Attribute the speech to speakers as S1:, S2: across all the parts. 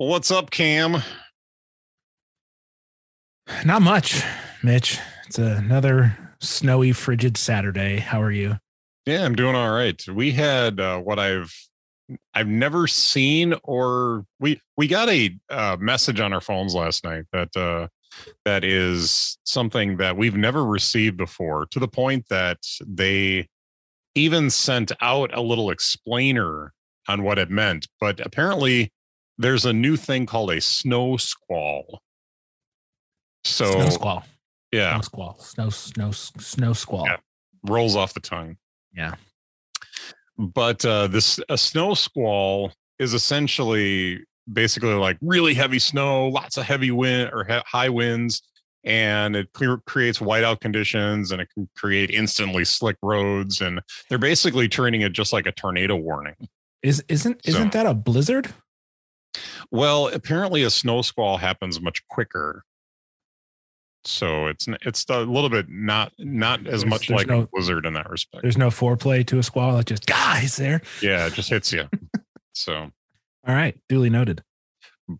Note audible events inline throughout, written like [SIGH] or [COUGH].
S1: What's up, Cam?
S2: Not much, Mitch. It's another snowy, frigid Saturday. How are you?
S1: Yeah, I'm doing all right. We had uh, what I've I've never seen, or we we got a uh, message on our phones last night that uh, that is something that we've never received before. To the point that they even sent out a little explainer on what it meant. But apparently, there's a new thing called a snow squall. So
S2: Snow squall.
S1: yeah,
S2: Snow squall. Snow snow snow squall.
S1: Yeah. rolls off the tongue.
S2: Yeah.
S1: but uh, this a snow squall is essentially basically like really heavy snow, lots of heavy wind or he- high winds, and it clear, creates whiteout conditions, and it can create instantly slick roads, and they're basically treating it just like a tornado warning.
S2: Is isn't
S1: So-
S2: isn't that a blizzard?
S1: Well, apparently a snow squall happens much quicker. So it's it's a little bit not not as
S2: There's-
S1: much
S2: there's
S1: like
S2: no-
S1: a blizzard in that respect.
S2: There's no foreplay to a squall. It just guys there.
S1: Yeah, it just hits you. so
S2: All right. Duly noted.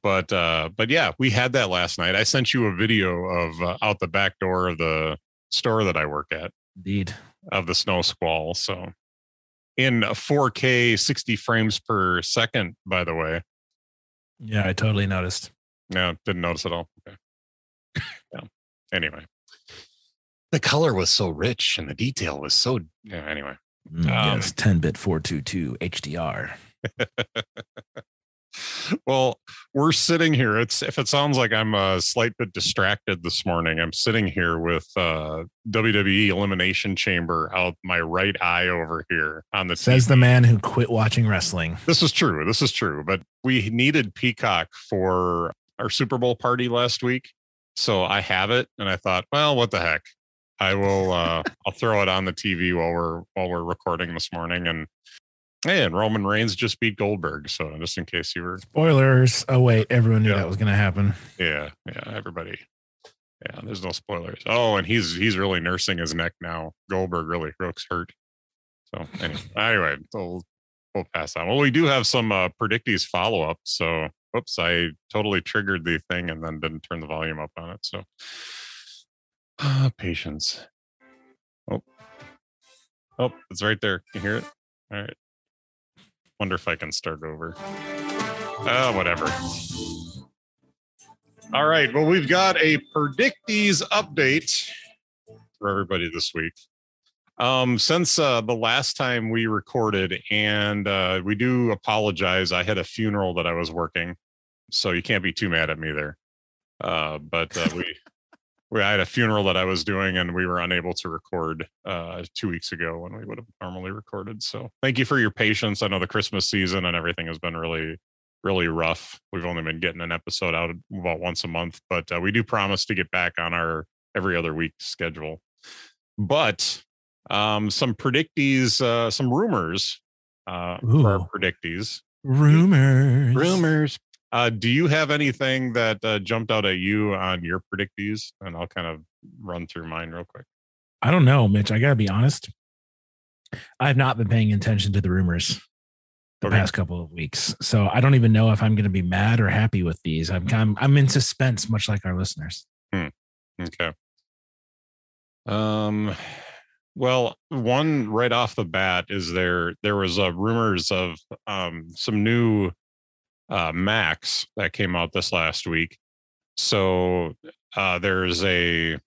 S1: but uh but yeah we had that last night i sent you a video of uh, out the back door of the store that i work at
S2: Indeed.
S1: of the snow squall so in 4k 60 frames per second by the way
S2: Yeah, I totally noticed.
S1: no didn't notice at all. Okay. [LAUGHS] Yeah. Anyway. The color was so rich and the detail was so yeah anyway.
S2: Mm,
S1: Um,
S2: yes, 10 bit 422 HDR. [LAUGHS]
S1: well, we're sitting here. It's if it sounds like I'm a slight bit distracted this morning, I'm sitting here with uh WWE Elimination Chamber out my right eye over here on the
S2: Says
S1: TV.
S2: the man who quit watching wrestling.
S1: This is true. This is true. But we needed Peacock for our Super Bowl party last week. So I have it and I thought, well, what the heck? I will uh I'll throw it on the TV while we're while we're recording this morning and and Roman Reigns just beat Goldberg. So just in case you were
S2: Spoilers. Oh, wait. Everyone knew
S1: Yeah.
S2: that was going to happen.
S1: Yeah, yeah, everybody. Yeah, there's no spoilers. Oh, and he's he's really nursing his neck now. Goldberg really looks hurt. So anyway, [LAUGHS] anyway, we'll, we'll pass on. Well, we do have some uh predictees follow up. So oops, I totally triggered the thing and then didn't turn the volume up on it. So ah, patience. Oh, oh, it's right there. Can you hear it? All right. Wonder if I can start over. Oh, whatever. All right. Well, we've got a predictees update for everybody this week. Um, since uh, the last time we recorded, and uh, we do apologize, I had a funeral that I was working, so you can't be too mad at me there. Uh, but uh, we [LAUGHS] we I had a funeral that I was doing, and we were unable to record uh, two weeks ago when we would have normally recorded. So thank you for your patience. I know the Christmas season and everything has been really really rough. We've only been getting an episode out about once a month, but uh, we do promise to get back on our every other week schedule. But um, some predictees, uh, some rumors uh, for our predictees.
S2: Rumors.
S1: Rumors. Uh, do you have anything that uh, jumped out at you on your predictees? And I'll kind of run through mine real quick.
S2: I don't know, Mitch. I got to be honest. I have not been paying attention to the rumors the
S1: Okay.
S2: past couple of weeks. So I don't even know if I'm going to be mad or happy with these. I'm, I'm I'm in suspense, much like our listeners.
S1: Okay. Um well, one right off the bat is there there was uh, rumors of um some new uh Macs that came out this last week. So uh there's a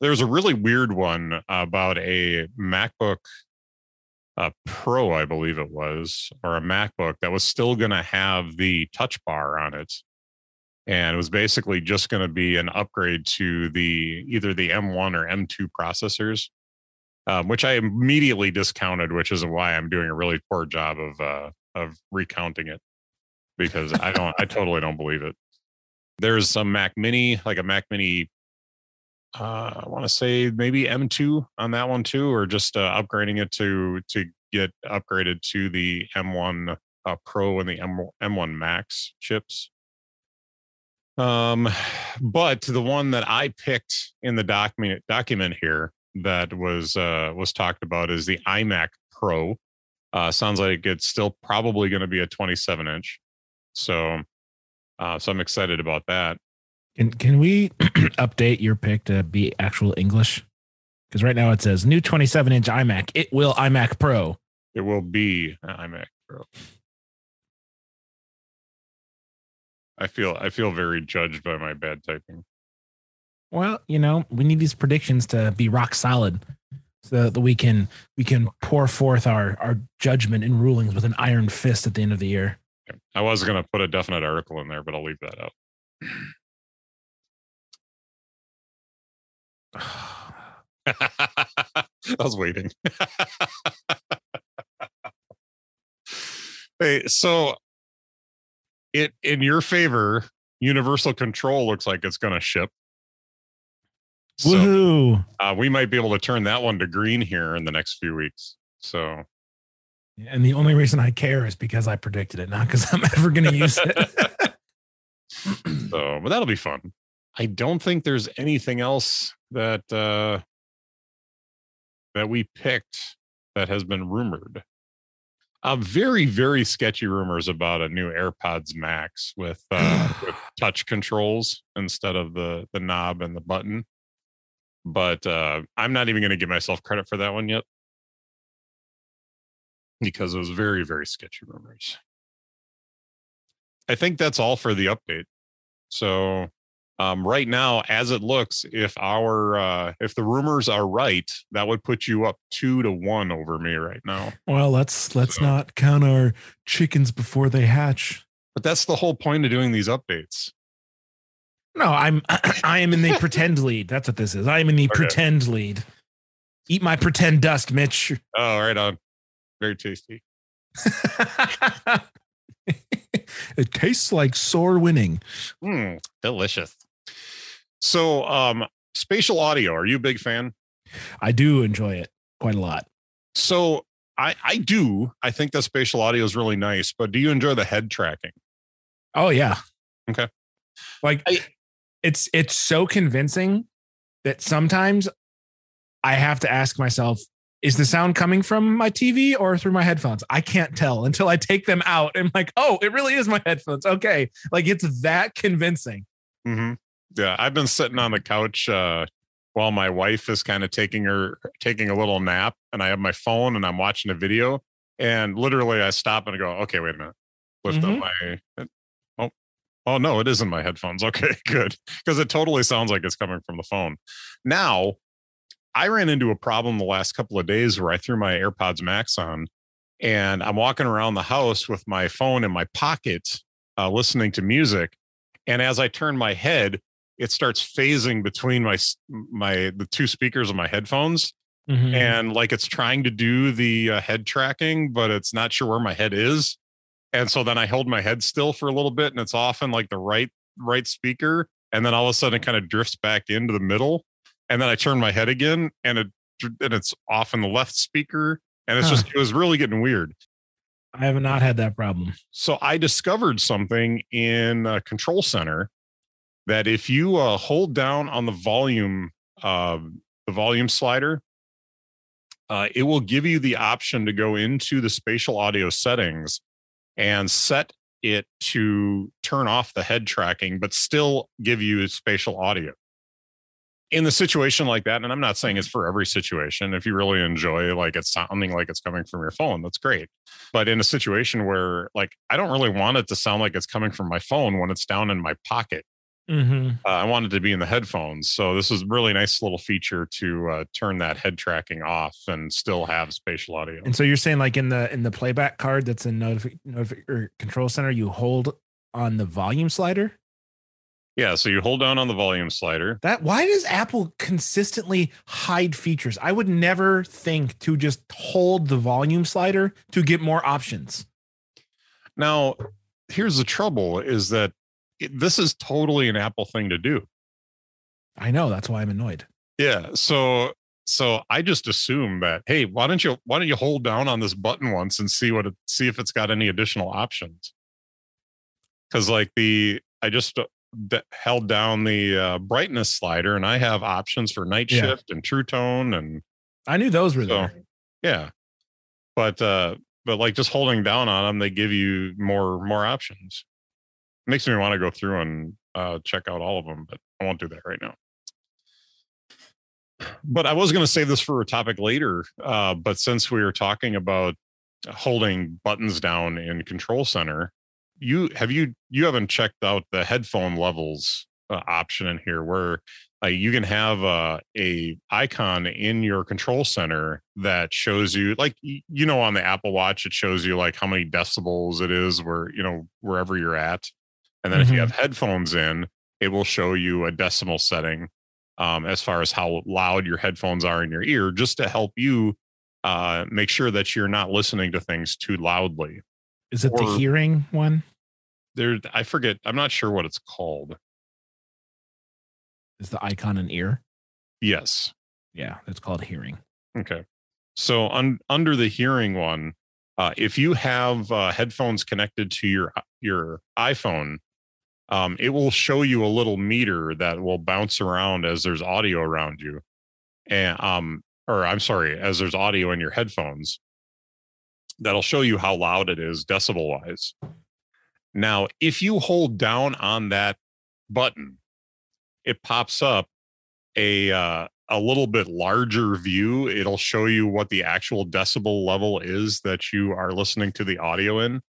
S1: there's a really weird one about a MacBook uh, Pro, I believe it was, or a MacBook that was still going to have the touch bar on it and it was basically just going to be an upgrade to the either the M1 or M2 processors, um, which I immediately discounted, which is why I'm doing a really poor job of uh, of recounting it because I don't, I totally don't believe it. There's some Mac Mini, like a Mac Mini. Uh, I want to say maybe M2 on that one too, or just uh, upgrading it to to get upgraded to the M1 uh, Pro and the M, M1 Max chips. Um, but the one that I picked in the document document here that was uh was talked about is the iMac Pro. Uh sounds like it's still probably going to be a 27 inch. So Uh, so I'm excited about that.
S2: Can can we [CLEARS THROAT] update your pick to be actual English? Because right now it says new 27 inch iMac. It will iMac Pro.
S1: It will be iMac Pro. I feel I feel very judged by my bad typing.
S2: Well, you know, we need these predictions to be rock solid so that we can we can pour forth our our judgment and rulings with an iron fist at the end of the year.
S1: I was going to put a definite article in there, but I'll leave that out. [SIGHS] I was waiting. [LAUGHS] hey, so it in your favor, Universal Control looks like it's going to ship. So
S2: Woohoo!
S1: uh, we might be able to turn that one to green here in the next few weeks. So
S2: And the only reason I care is because I predicted it, not because I'm [LAUGHS] ever going to use it. [LAUGHS]
S1: so but that'll be fun. I don't think there's anything else that uh that we picked that has been rumored. Uh very very sketchy rumors about a new airpods max with uh [SIGHS] with touch controls instead of the the knob and the button. But uh i'm not even going to give myself credit for that one yet because it was very very sketchy rumors I think that's all for the update. So um, right now, as it looks, if our uh, if the rumors are right, that would put you up two to one over me right now.
S2: well, let's let's
S1: So-
S2: not count our chickens before they hatch.
S1: But that's the whole point of doing these updates.
S2: No, I'm [CLEARS THROAT] I am in the pretend lead. That's what this is. I am in the
S1: Okay.
S2: pretend lead. Eat my pretend dust, Mitch.
S1: Oh, right on. Very tasty. [LAUGHS]
S2: it tastes like sore winning.
S1: Mm, delicious. So, um, spatial audio. Are you a big fan?
S2: I do enjoy it quite a lot.
S1: So, I I do. I think the spatial audio is really nice. But do you enjoy the head tracking?
S2: Oh yeah.
S1: Okay.
S2: Like it's it's so convincing that sometimes I have to ask myself, is the sound coming from my TV or through my headphones? I can't tell until I take them out. and like, oh, it really is my headphones. Okay. Like it's that convincing.
S1: hmm Yeah, I've been sitting on the couch uh, while my wife is kind of taking her taking a little nap, and I have my phone and I'm watching a video, and literally I stop and I go, "Okay, wait a minute." Lift
S2: Mhm.
S1: up my oh oh no, it isn't my headphones. [LAUGHS] Okay, good because it totally sounds like it's coming from the phone. Now, I ran into a problem the last couple of days where I threw my AirPods Max on, and I'm walking around the house with my phone in my pocket, uh, listening to music, and as I turn my head it starts phasing between my my the two speakers of my headphones
S2: Mhm.
S1: and like it's trying to do the uh, head tracking but it's not sure where my head is and so then i hold my head still for a little bit and it's often like the right right speaker and then all of a sudden it kind of drifts back into the middle and then i turn my head again and it and it's off in the left speaker and it's
S2: Huh.
S1: just it was really getting weird
S2: I have not had that problem.
S1: so I discovered something in uh, Control Center that if you uh, hold down on the volume, uh, the volume slider, uh, it will give you the option to go into the spatial audio settings and set it to turn off the head tracking, but still give you spatial audio. In the situation like that, and I'm not saying it's for every situation. If you really enjoy like it's sounding like it's coming from your phone, that's great but in a situation where like i don't really want it to sound like it's coming from my phone when it's down in my pocket
S2: Mm-hmm.
S1: uh, i want it to be in the headphones so this is a really nice little feature to uh, turn that head tracking off and still have spatial audio
S2: And so you're saying like in the in the playback card that's in notifi- or control center, you hold on the volume slider.
S1: Yeah so you hold down on the volume slider
S2: That why does Apple consistently hide features? I would never think to just hold the volume slider to get more options.
S1: now here's the trouble is that it, this is totally an apple thing to do
S2: I know that's why I'm annoyed.
S1: yeah so so i just assume that hey why don't you why don't you hold down on this button once and see what it see if it's got any additional options because like the i just held down the uh, brightness slider and i have options for night
S2: Yeah.
S1: shift and true tone and
S2: I knew those were
S1: So-
S2: there.
S1: yeah but uh but like just holding down on them they give you more more options makes me want to go through and uh, check out all of them, but I won't do that right now. But I was going to save this for a topic later. Uh, but since we were talking about holding buttons down in Control Center, you have you you haven't checked out the headphone levels uh, option in here where uh, you can have uh, a icon in your control center that shows you like you know on the apple watch it shows you like how many decibels it is where you know wherever you're at and then mm-hmm. if you mm-hmm. have headphones in it will show you a decimal setting um, as far as how loud your headphones are in your ear just to help you uh, make sure that you're not listening to things too loudly
S2: is it or, the hearing one
S1: there i forget i'm not sure what it's called
S2: is the icon an ear?
S1: Yes.
S2: Yeah, that's called hearing.
S1: Okay. So un- under the hearing one, uh, if you have uh, headphones connected to your your iPhone, um, it will show you a little meter that will bounce around as there's audio around you, and um, or I'm sorry, as there's audio in your headphones. That'll show you how loud it is decibel wise. Now, if you hold down on that button, it pops up a uh, a little bit larger view. It'll show you what the actual decibel level is that you are listening to the audio in,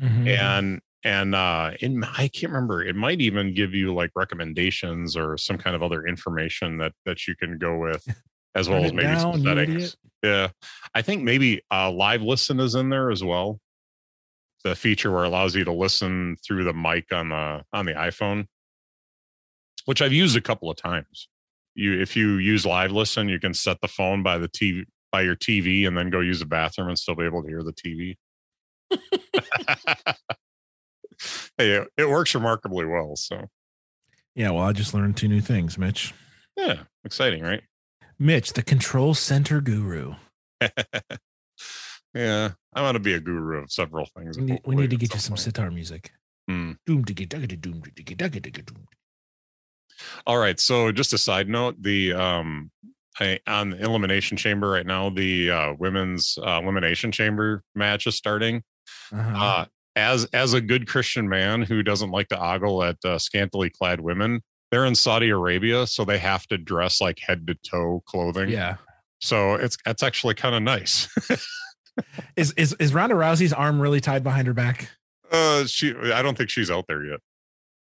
S1: mm-hmm. and and uh, in I can't remember. It might even give you like recommendations or some kind of other information that that you can go with, [LAUGHS] as well as maybe down, some settings. Yeah, I think maybe uh, live listen is in there as well. The feature where it allows you to listen through the mic on the on the iPhone which I've used a couple of times. You, if you use Live Listen, you can set the phone by the TV by your TV and then go use the bathroom and still be able to hear the TV. [LAUGHS] [LAUGHS] hey, it, it works remarkably well. So,
S2: yeah. Well, I just learned two new things, Mitch.
S1: Yeah, exciting, right?
S2: Mitch, the control center guru. [LAUGHS]
S1: yeah, I want to be a guru of several things.
S2: We need, we need to get you some point. sitar music.
S1: Mm. All right. So just a side note, the um I, on the elimination chamber right now, the uh, women's uh, elimination chamber match is starting. Uh-huh. Uh, as as a good Christian man who doesn't like to ogle at uh, scantily clad women, they're in Saudi Arabia, so they have to dress like head to toe clothing.
S2: Yeah.
S1: So it's it's actually kind of nice. [LAUGHS]
S2: is is is Ronda Rousey's arm really tied behind her back?
S1: Uh, she. I don't think she's out there yet.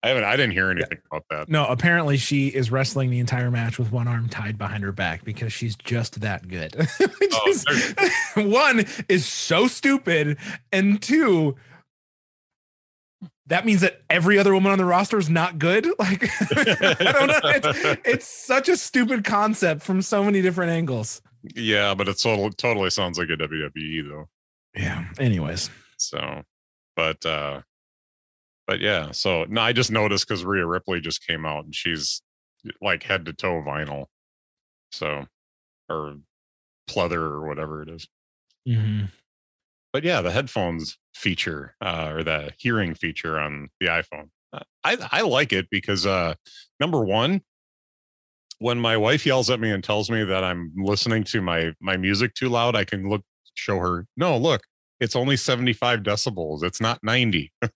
S1: I haven't. I didn't hear anything about that.
S2: No, apparently she is wrestling the entire match with one arm tied behind her back because she's just that good. [LAUGHS] oh, [LAUGHS] one is so stupid, and two, that means that every other woman on the roster is not good. [LAUGHS] Like I don't know. It's, it's such a stupid concept from so many different angles.
S1: Yeah, but it totally totally sounds like a WWE though.
S2: Yeah. Anyways.
S1: So, but uh but yeah, so no, I just noticed because Rhea Ripley just came out and she's like head to toe vinyl. So, or pleather or whatever it is.
S2: Mm-hmm.
S1: But yeah, the headphones feature uh, or the hearing feature on the iPhone. Uh, I I like it because uh, number one, when my wife yells at me and tells me that I'm listening to my my music too loud, I can look show her, no, look, it's only 75 decibels. It's not 90. [LAUGHS] I,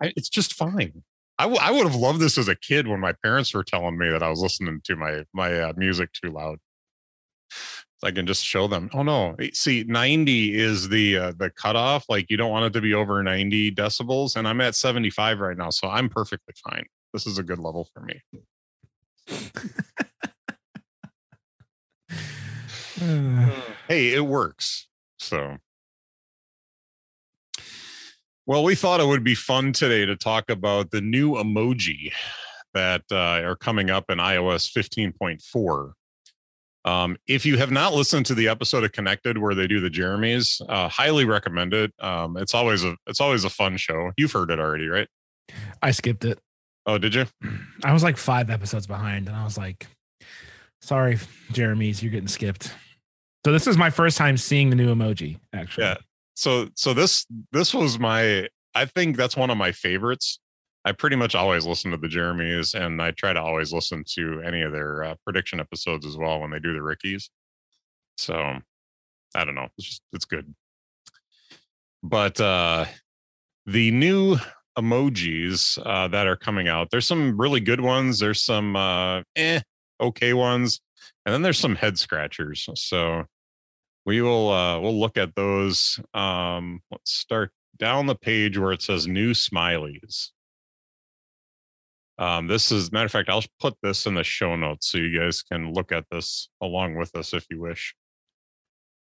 S1: it's just fine. I, w- I would have loved this as a kid when my parents were telling me that I was listening to my my uh, music too loud. So I can just show them. Oh no! See, ninety is the uh, the cutoff. Like you don't want it to be over ninety decibels, and I'm at seventy five right now, so I'm perfectly fine. This is a good level for me. [SIGHS] hey, it works. So well, we thought it would be fun today to talk about the new emoji that uh, are coming up in iOS 15.4. Um, if you have not listened to the episode of Connected where they do the Jeremys, uh, highly recommend it. Um, it's always a it's always a fun show. You've heard it already, right?
S2: I skipped it.
S1: Oh, did you?
S2: I was like five episodes behind, and I was like, "Sorry, Jeremy's, you're getting skipped." So this is my first time seeing the new emoji. Actually,
S1: yeah so so this this was my I think that's one of my favorites. I pretty much always listen to the Jeremys, and I try to always listen to any of their uh, prediction episodes as well when they do the Rickies. So I don't know, it's just it's good. But uh the new emojis uh, that are coming out. There's some really good ones. There's some uh, eh, okay ones, and then there's some head scratchers. So we will uh, we'll look at those. Um, let's start down the page where it says new smileys. Um, this is matter of fact, I'll put this in the show notes so you guys can look at this along with us if you wish.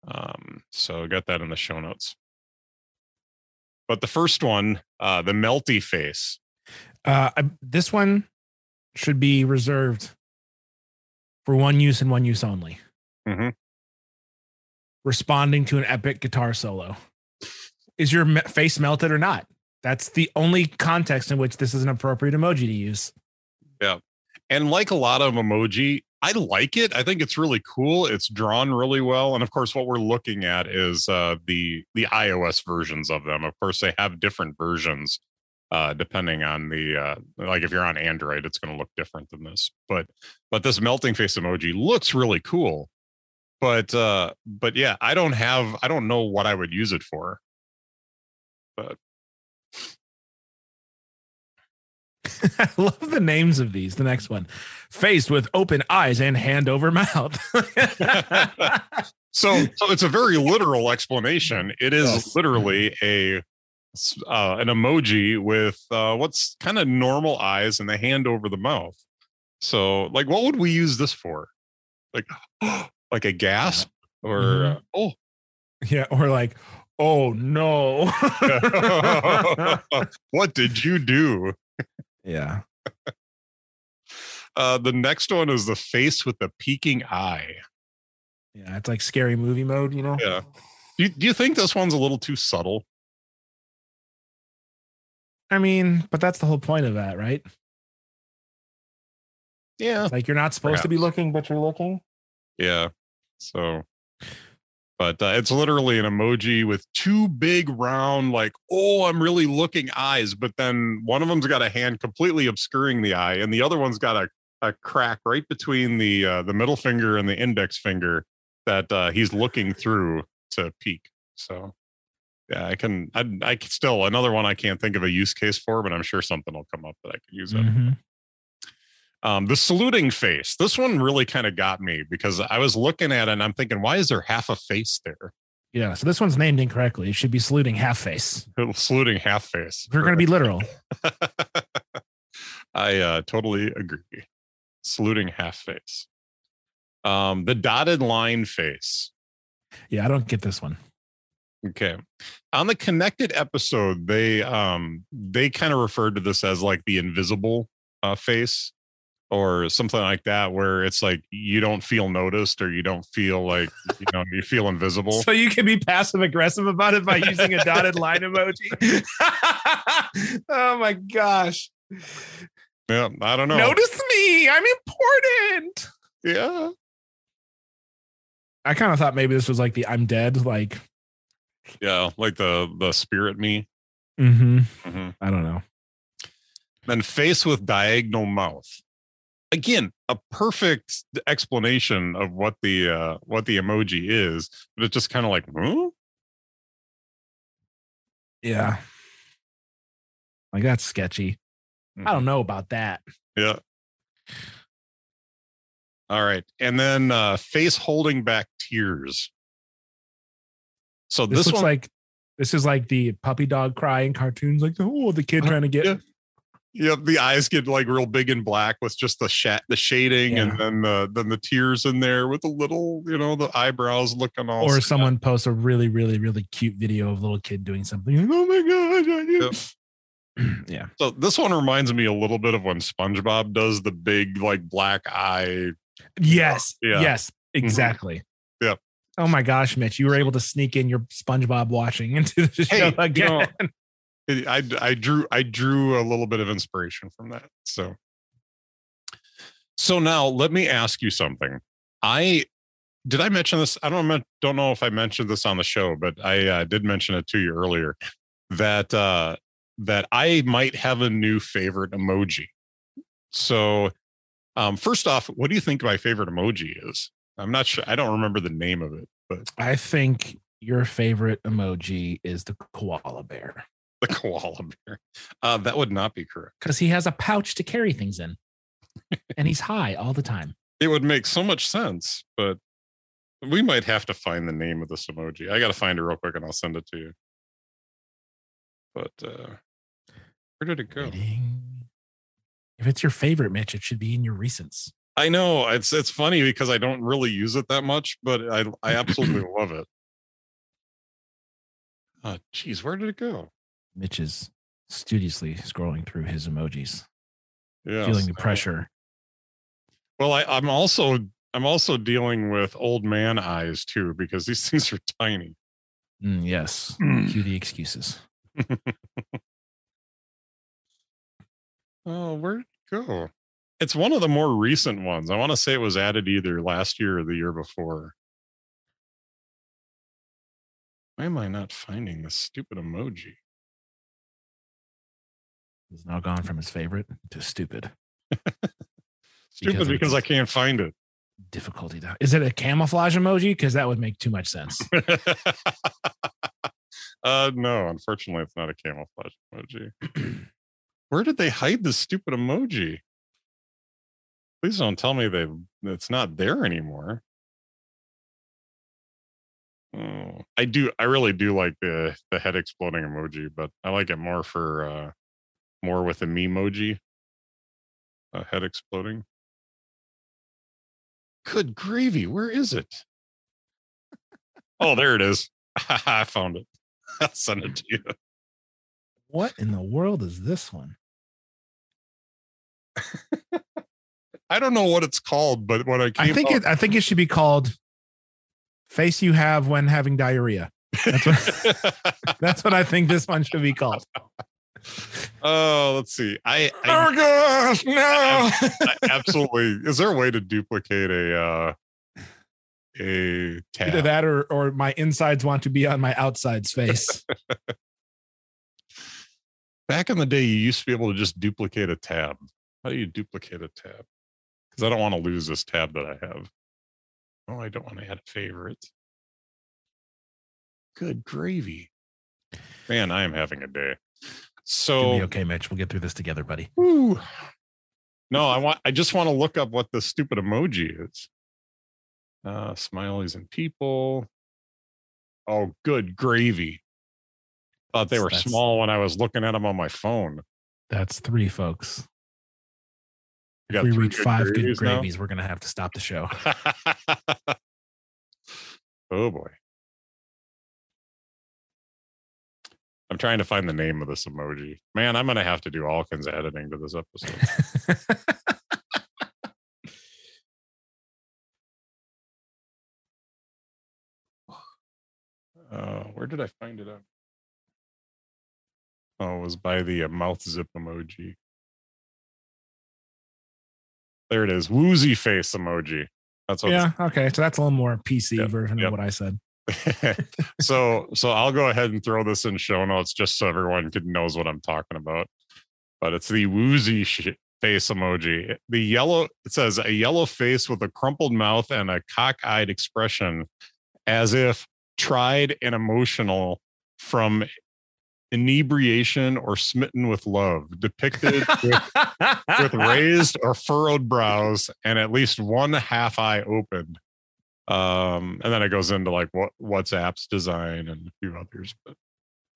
S1: Um, so get that in the show notes. But the first one, uh, the melty face.
S2: Uh, I, this one should be reserved for one use and one use only.
S1: Mhm.
S2: Responding to an epic guitar solo. Is your me- face melted or not? That's the only context in which this is an appropriate emoji to use. Yeah.
S1: And like a lot of emoji, I like it. I think it's really cool. It's drawn really well. And of course, what we're looking at is uh, the the iOS versions of them. Of course, they have different versions uh, depending on the uh, like if you're on Android, it's going to look different than this. But but this melting face emoji looks really cool. But uh, but yeah, I don't have I don't know what I would use it for. But [LAUGHS]
S2: I love the names of these. The next one, faced with open eyes and hand over mouth.
S1: so so it's a very literal explanation it is
S2: Yes.
S1: literally a uh, an emoji with uh, what's kind of normal eyes and the hand over the mouth so like what would we use this for like [GASPS] like a gasp or
S2: Mhm.
S1: uh, oh
S2: yeah, or like, oh no. [LAUGHS] [LAUGHS]
S1: what did you do
S2: yeah.
S1: uh the next one is the face with the peeking eye
S2: Yeah, it's like scary movie mode, you know?
S1: Yeah. do you, do you think this one's a little too subtle
S2: I mean, but that's the whole point of that, right?
S1: yeah
S2: It's like you're not supposed to be looking, but you're looking.
S1: Yeah. So, but uh, it's literally an emoji with two big round, like, oh, I'm really looking eyes. But then one of them's got a hand completely obscuring the eye, and the other one's got a, a crack right between the uh, the middle finger and the index finger that uh, he's looking through to peek. So, yeah, I can. I, I still another one I can't think of a use case for, but I'm sure something will come up that I could use it. Um, the saluting face. This one really kind of got me because I was looking at it and I'm thinking, why is there half a face there?
S2: Yeah. So this one's named incorrectly. It should be saluting half face. [LAUGHS]
S1: Saluting half face.
S2: We're going to be literal. [LAUGHS]
S1: I uh, totally agree. Saluting half face. Um, the dotted line face.
S2: Yeah, I don't get this one.
S1: Okay. On the connected episode, they um they kind of referred to this as like the invisible uh face or something like that, where it's like you don't feel noticed or you don't feel like you know you feel invisible. [LAUGHS]
S2: So you can be passive aggressive about it by using a dotted line emoji. [LAUGHS] oh my gosh.
S1: Yeah, I don't know.
S2: Notice me. I'm important.
S1: Yeah.
S2: I kind of thought maybe this was like the I'm dead, like,
S1: Yeah, like the the spirit me.
S2: mm-hmm.
S1: Mhm.
S2: I don't know.
S1: Then face with diagonal mouth. Again, a perfect explanation of what the uh what the emoji is, but it's just kind of like, huh?
S2: Yeah. Like that's sketchy. I don't know about that.
S1: Yeah. All right. And then uh face holding back tears. So
S2: This,
S1: this,
S2: looks
S1: one
S2: like this is like the puppy dog cry in cartoons, like oh the kid trying to get
S1: Yeah. Yeah, the eyes get like real big and black with just the shat the shading
S2: Yeah.
S1: and then the then the tears in there with a little, you know, the eyebrows looking all
S2: or
S1: sad.
S2: someone posts a really, really, really cute video of a little kid doing something. Like, oh my god! I- [CLEARS THROAT] yeah.
S1: So this one reminds me a little bit of when SpongeBob does the big like black eye.
S2: Yes.
S1: Yeah. Mm-hmm.
S2: Yes. Exactly.
S1: Yep.
S2: Oh my gosh, Mitch, you were able to sneak in your SpongeBob watching into the
S1: Hey,
S2: show
S1: you
S2: again.
S1: know, It- I I drew I drew a little bit of inspiration from that. So so now let me ask you something. I did I mention this? I don't don't know if I mentioned this on the show, but I uh, did mention it to you earlier that uh, that I might have a new favorite emoji. So um, first off, what do you think my favorite emoji is? I'm not sure. I don't remember the name of it, but
S2: I think your favorite emoji is the koala bear. [LAUGHS]
S1: The koala bear. Uh, that would not be correct.
S2: because he has a pouch to carry things in, and he's high all the time. [LAUGHS]
S1: It would make so much sense, but we might have to find the name of this emoji. I got to find it real quick and I'll send it to you. But uh, where did it go?
S2: Waiting. If it's your favorite, Mitch, it should be in your recents.
S1: I know it's it's funny because I don't really use it that much, but I I absolutely [LAUGHS] love it. Oh, geez, where did it go?
S2: Mitch is studiously scrolling through his emojis,
S1: Yeah,
S2: feeling the pressure.
S1: Well, I, I'm also I'm also dealing with old man eyes too because these [LAUGHS] things are tiny.
S2: Mm, yes.
S1: Mm.
S2: Cue the excuses. [LAUGHS]
S1: Oh, where'd it go? It's one of the more recent ones. I want to say it was added either last year or the year before. Why am I not finding this stupid emoji?
S2: He's now gone from his favorite to stupid. [LAUGHS]
S1: Stupid
S2: Because
S1: because, I can't find it.
S2: Difficulty. To, is it a camouflage emoji? Because that would make too much sense. [LAUGHS]
S1: uh no, unfortunately it's not a camouflage emoji. [CLEARS THROAT] Where did they hide this stupid emoji? Please don't tell me they it's not there anymore. Oh, I do I really do like the the head exploding emoji, but I like it more for uh more with the memoji. Uh, head exploding. Good gravy, where is it? Oh, there it is. [LAUGHS] I found it. [LAUGHS] I'll send it to you.
S2: what in the world is this one? [LAUGHS]
S1: I don't know what it's called, but when I came
S2: I think
S1: up-
S2: it. I think it should be called "Face You Have When Having Diarrhea." That's what, that's what I think this one should be called.
S1: Oh, let's see. I, I,
S2: oh gosh, no!
S1: I absolutely. Is there a way to duplicate a uh a tab?
S2: Either that, or or my insides want to be on my outside's face. [LAUGHS]
S1: Back in the day, you used to be able to just duplicate a tab. How do you duplicate a tab? Because I don't want to lose this tab that I have. Oh, I don't want to add a favorite. Good gravy. Man, I am having a day. So
S2: be okay, Mitch. We'll get through this together, buddy.
S1: Whew. No, I want I just want to look up what the stupid emoji is. Uh smileys and people. Oh, good gravy. Thought they were
S2: That's-
S1: small when I was looking at them on my phone.
S2: That's three, folks.
S1: We
S2: If we
S1: three
S2: reach five good
S1: gravies now?
S2: gravies, we're gonna have to stop the show. [LAUGHS]
S1: oh boy. I'm trying to find the name of this emoji. Man, I'm gonna have to do all kinds of editing to this episode. [LAUGHS] Uh, where did I find it at? Oh, it was by the uh, mouth zip emoji. There it is. Woozy face emoji. That's what.
S2: yeah. Okay. So that's a little more PC
S1: Yep,
S2: version
S1: yep.
S2: of what I said. [LAUGHS]
S1: so, so I'll go ahead and throw this in show notes just so everyone can knows what I'm talking about. But it's the woozy sh- face emoji. The yellow. It says a yellow face with a crumpled mouth and a cockeyed expression, as if tried and emotional from inebriation or smitten with love, depicted with, with [LAUGHS] raised or furrowed brows and at least one half eye opened. Um, and then it goes into like what WhatsApp's design and a few others, but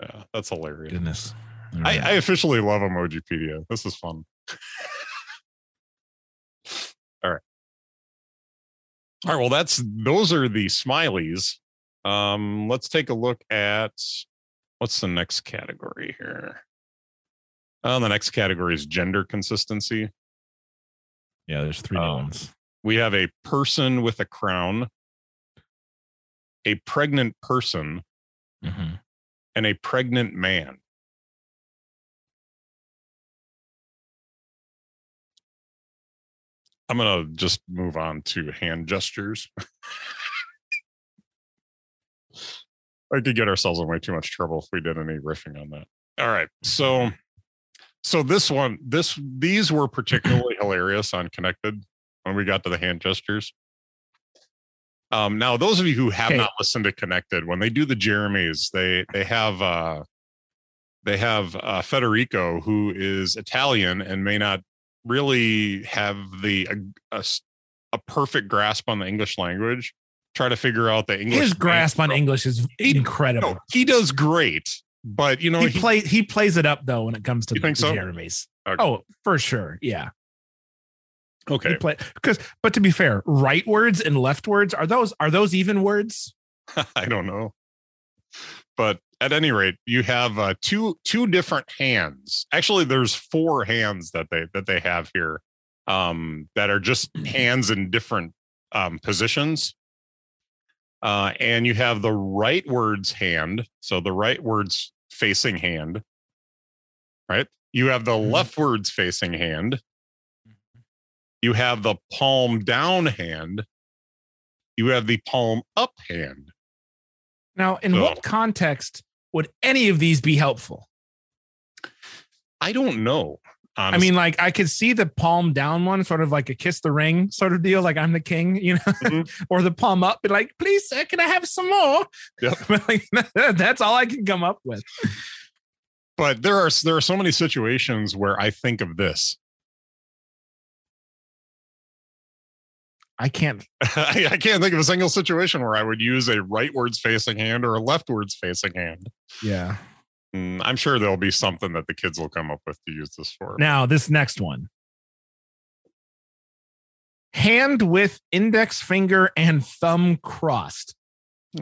S1: yeah, that's hilarious.
S2: Goodness. All
S1: I. I officially love Emojipedia. This is fun. [LAUGHS] All right. All right. Well, that's those are the smileys. Um, let's take a look at what's the next category here. Uh, the next category is gender consistency.
S2: yeah, there's three
S1: um,
S2: ones.
S1: We have a person with a crown, a pregnant person,
S2: Mhm.
S1: and a pregnant man. I'm going to just move on to hand gestures. [LAUGHS] I could get ourselves in way too much trouble if we did any riffing on that. All right. So so this one, this these were particularly [CLEARS THROAT] hilarious on Connected when we got to the hand gestures. Um, now, those of you who have
S2: Okay.
S1: not listened to Connected, when they do the Jeremys, they they have uh, they have uh, Federico, who is Italian and may not really have the a, a, a perfect grasp on the English language. Try to figure out the English.
S2: His grasp on English is
S1: He-
S2: incredible.
S1: No, he does great, but you know
S2: he,
S1: he,
S2: play he plays it up though when it comes to the
S1: so?
S2: Jeremy's.
S1: Okay.
S2: Oh, for sure. Yeah.
S1: Okay.
S2: play because but to be fair, right words and left words are those are those even words? [LAUGHS]
S1: I don't know. But at any rate, you have uh, two two different hands. Actually, there's four hands that they that they have here um, that are just [CLEARS THROAT] hands in different um, positions. Uh, and you have the right words hand, so the right words facing hand, right? You have the
S2: Mhm.
S1: left words facing hand. You have the palm down hand. You have the palm up hand.
S2: Now, in
S1: So-
S2: what context would any of these be helpful?
S1: I don't know.
S2: I mean, like I could see the palm down one, sort of like a kiss the ring sort of deal, like I'm the king, you know,
S1: Mhm. [LAUGHS]
S2: or the palm up, be like, please, sir, can I have some more?
S1: Yep. [LAUGHS]
S2: Like, [LAUGHS] that's all I can come up with.
S1: but there are there are so many situations where I think of this.
S2: I can't.
S1: I, [LAUGHS] I can't think of a single situation where I would use a rightwards facing hand or a leftwards facing hand.
S2: Yeah.
S1: Mm, I'm sure there'll be something that the kids will come up with to use this for.
S2: Now, this next one hand with index finger and thumb crossed.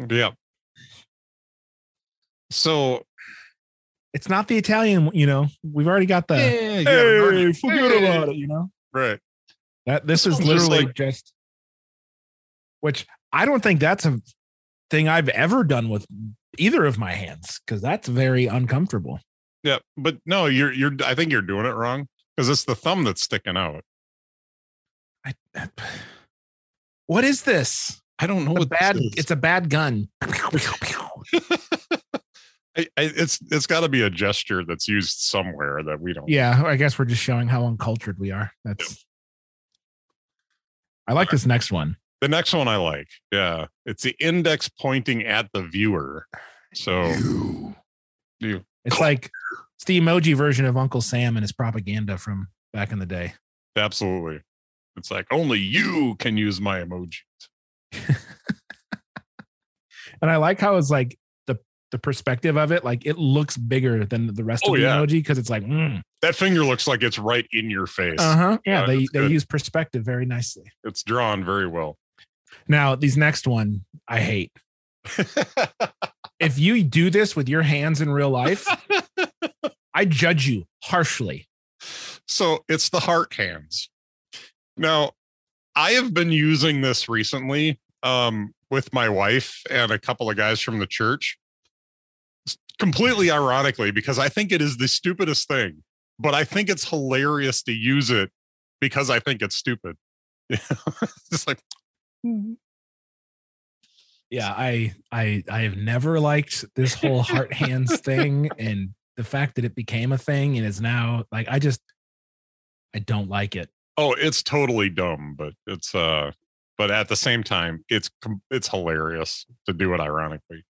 S1: Yeah. So
S2: It's not the Italian, you know, we've already got the.
S1: yeah, yeah,
S2: Hey, forget
S1: Hey.
S2: about it, you know.
S1: right.
S2: That this is
S1: Sounds just
S2: literally
S1: like-
S2: just, which I don't think that's a thing I've ever done with either of my hands because that's very uncomfortable.
S1: Yeah, but no, you're you're. I think you're doing it wrong because it's the thumb that's sticking out.
S2: I, what is this?
S1: I don't know
S2: A
S1: what
S2: bad. It's a bad gun. [LAUGHS]
S1: I, I, it's it's got to be a gesture that's used somewhere that we don't.
S2: yeah, I guess we're just showing how uncultured we are. That's. I like this next one.
S1: The next one I like. Yeah, it's the index pointing at the viewer. So you
S2: It's like it's the emoji version of Uncle Sam and his propaganda from back in the day.
S1: absolutely. It's like only you can use my emojis. [LAUGHS]
S2: And I like how it's like the the perspective of it, like it looks bigger than the rest
S1: Oh,
S2: of the
S1: yeah.
S2: emoji because it's like, mm,
S1: That finger looks like it's right in your face.
S2: uh huh. Yeah,
S1: Yeah,
S2: they they
S1: good.
S2: use perspective very nicely.
S1: It's drawn very well.
S2: Now, these next one I hate. If you do this with your hands in real life, [LAUGHS] I judge you harshly.
S1: so it's the heart hands. Now, I have been using this recently um, with my wife and a couple of guys from the church. Completely ironically, because I think it is the stupidest thing, but I think it's hilarious to use it because I think it's stupid. [LAUGHS] it's like,
S2: Yeah, I I I have never liked this whole heart hands thing and the fact that it became a thing and is now like I just I don't like it.
S1: oh, it's totally dumb, but it's uh, but at the same time, it's it's hilarious to do it ironically.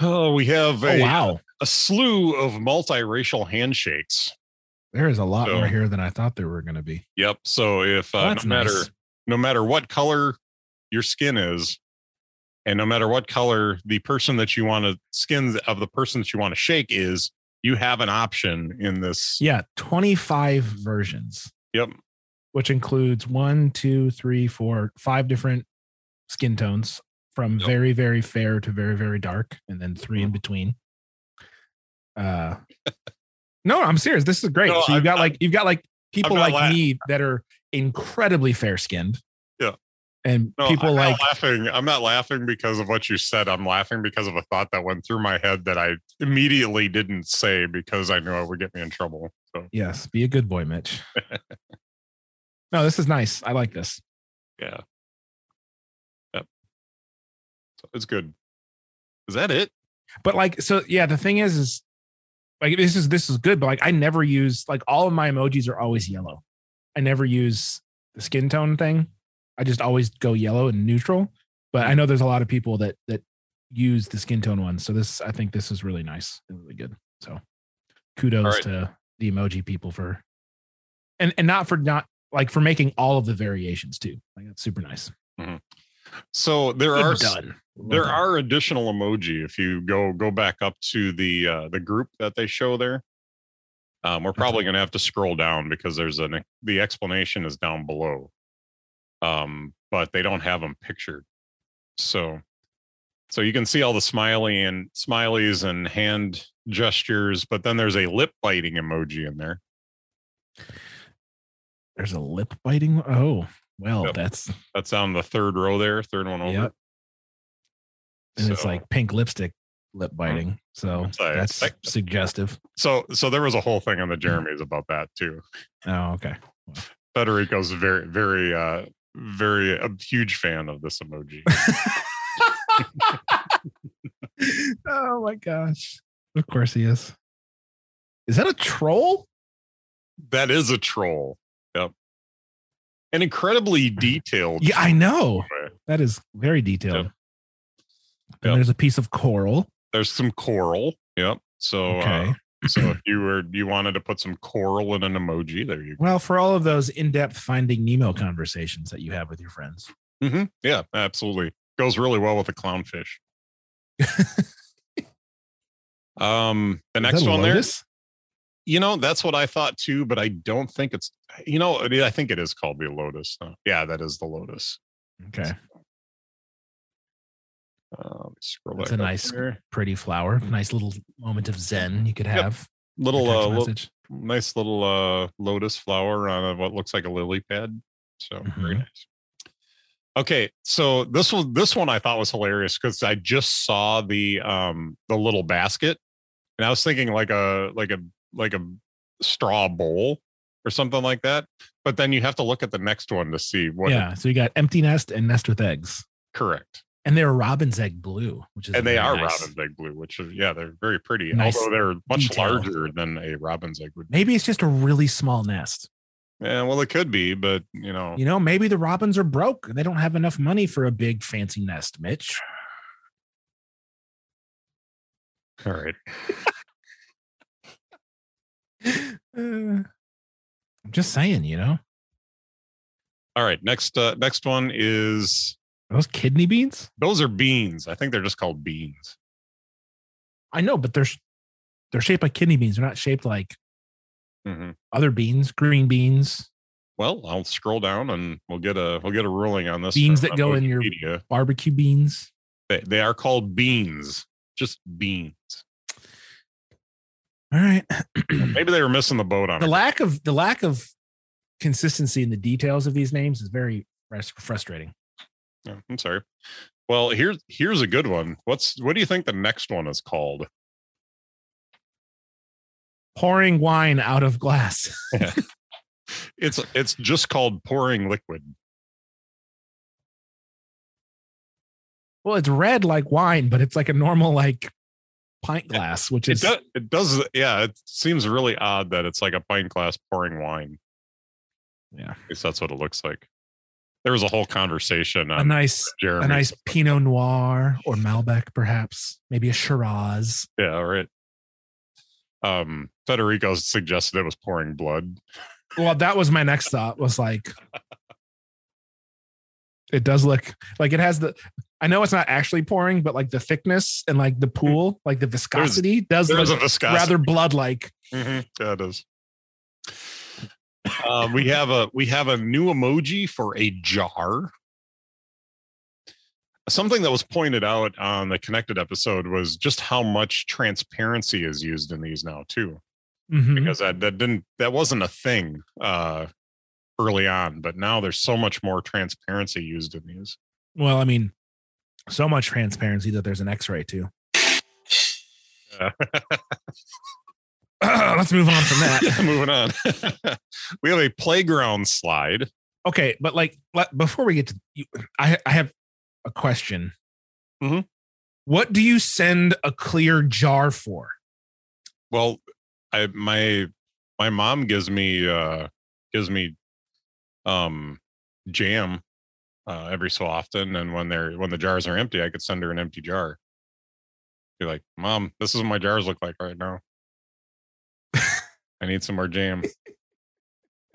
S1: Oh, we have
S2: Oh
S1: a,
S2: wow.
S1: a slew of multiracial handshakes.
S2: There is a lot
S1: So-
S2: more here than I thought there were going to be.
S1: Yep. So if uh, no matter
S2: nice.
S1: no matter what color your skin is, and no matter what color the person that you want to skin of the person that you want to shake is, you have an option in this.
S2: Yeah, 25 versions,
S1: Yep.
S2: which includes one, two, three, four, five different skin tones from
S1: Yep.
S2: very, very fair to very, very dark, and then 3
S1: Mm-hmm.
S2: in between. Uh no, I'm serious. This is great.
S1: No,
S2: so you've
S1: I'm
S2: got like you've got like people like me that are incredibly fair skinned.
S1: Yeah.
S2: And
S1: No,
S2: people
S1: I'm
S2: like
S1: laughing. I'm not laughing because of what you said. I'm laughing because of a thought that went through my head that I immediately didn't say because I knew it would get me in trouble. So
S2: Yes, be a good boy, Mitch. [LAUGHS] no, this is nice. I like this.
S1: yeah. Yep. So it's good. Is that it?
S2: But like, so yeah, the thing is, is like this is this is good, but like I never use like all of my emojis are always yellow. I never use the skin tone thing. I just always go yellow and neutral. But I know there's a lot of people that that use the skin tone ones. So this, I think this is really nice, and really good. So kudos
S1: right.
S2: to the emoji people for, and and not for not like for making all of the variations too. Like that's super nice. Mm-hmm.
S1: So there are
S2: done.
S1: There
S2: done.
S1: are additional emoji if you go go back up to the uh the group that they show there um we're probably going to have to scroll down because there's an the explanation is down below um but they don't have them pictured so so you can see all the smiley and smileys and hand gestures but then there's a lip biting emoji in there
S2: There's a lip biting. Oh, well,
S1: Yep.
S2: that's
S1: that's on the third row there third one over
S2: Yep. and it's like pink lipstick lip biting. So
S1: like-
S2: that's
S1: like-
S2: suggestive.
S1: so so there was a whole thing on
S2: Mm.
S1: the jeremy's about that too
S2: Oh, okay.
S1: Federico's very, very, uh, very a huge fan of this emoji. [LAUGHS]
S2: oh my gosh. Of course he is. Is that a troll?
S1: that is a troll. And incredibly [LAUGHS] detailed.
S2: Yeah, I know. That is very detailed.
S1: Yep.
S2: And
S1: Yep.
S2: there's a piece of coral.
S1: There's some coral. Yep. So,
S2: Okay.
S1: uh, so if [CLEARS THROAT] you were you wanted to put some coral in an emoji, there you go.
S2: Well, for all of those in-depth finding Nemo conversations that you have with your friends.
S1: hmm Yeah, absolutely. Goes really well with the clownfish. [LAUGHS] um, the
S2: Is
S1: next
S2: a
S1: one there,
S2: lotus?
S1: You know, that's what I thought too, but I don't think it's. You know, I think it is called the lotus. though. Yeah, that is the lotus.
S2: Okay.
S1: Uh, scroll back
S2: a nice,
S1: here.
S2: pretty flower. Nice little moment of zen you could
S1: Yep.
S2: have.
S1: little, uh, lo- nice little uh, lotus flower on a, what looks like a lily pad. So very
S2: Mhm.
S1: nice. Okay, so this one, this one I thought was hilarious because I just saw the um the little basket, and I was thinking like a like a like a straw bowl or something like that. But then you have to look at the next one to see what.
S2: yeah. So you got empty nest and nest with eggs.
S1: correct.
S2: And they're robin's egg blue, which is
S1: And they are
S2: nice.
S1: robin's egg blue, which is yeah, they're very pretty.
S2: Nice
S1: Although they're much
S2: detail.
S1: larger than a robin's egg would be.
S2: Maybe it's just a really small nest.
S1: Yeah, well, it could be, but you know,
S2: You know, maybe the robins are broke. They don't have enough money for a big fancy nest, Mitch. [SIGHS]
S1: all right.
S2: Uh, I'm just saying, you know,
S1: All right, next uh, next one is
S2: Are those kidney beans.
S1: those are beans. I think they're just called beans.
S2: I know, but they're they're shaped like kidney beans. They're not shaped like
S1: hmm
S2: other beans, green beans,
S1: Well, I'll scroll down and we'll get a we'll get a ruling on this.
S2: Beans that go in your- barbecue beans.
S1: They, they are called beans, just beans.
S2: All right.
S1: Maybe they were missing the boat on
S2: the
S1: it.
S2: lack of the lack of consistency in the details of these names is very frustrating.
S1: Yeah, I'm sorry. Well, here's here's a good one. What's what do you think the next one is called?
S2: Pouring wine out of glass. [LAUGHS] [LAUGHS]
S1: It's it's just called pouring liquid.
S2: well, it's red like wine, but it's like a normal like pint glass, which
S1: It
S2: is
S1: does, it does yeah, it seems really odd that it's like a pint glass pouring wine.
S2: yeah
S1: At least that's what it looks like. There was a whole conversation
S2: a nice
S1: Jeremy.
S2: a nice Pinot Noir or Malbec, perhaps maybe a Shiraz.
S1: Yeah, right. Um, Federico suggested it was pouring blood.
S2: Well, that was my next thought. Was like, [LAUGHS] it does look like it has the. I know it's not actually pouring, but like the thickness and like the pool, like the viscosity, does
S1: There's
S2: look
S1: viscosity.
S2: rather blood like.
S1: Mhm, Yeah, it is. Um, we have a we have a new emoji for a jar. Something that was pointed out on the connected episode was just how much transparency is used in these now too.
S2: Mhm.
S1: Because that, that didn't that wasn't a thing uh early on, but now there's so much more transparency used in these.
S2: Well, I mean, so much transparency that there's an X-ray too.
S1: Uh, [CLEARS THROAT]
S2: Let's move on from that. [LAUGHS]
S1: moving on. [LAUGHS] we have a playground slide.
S2: Okay, but like before we get to, you, I I have a question.
S1: Mhm.
S2: What do you send a clear jar for?
S1: Well, I my my mom gives me uh gives me um jam uh every so often and when they're when the jars are empty I could send her an empty jar. Be like, Mom, this is what my jars look like right now. I need some more jam. [LAUGHS]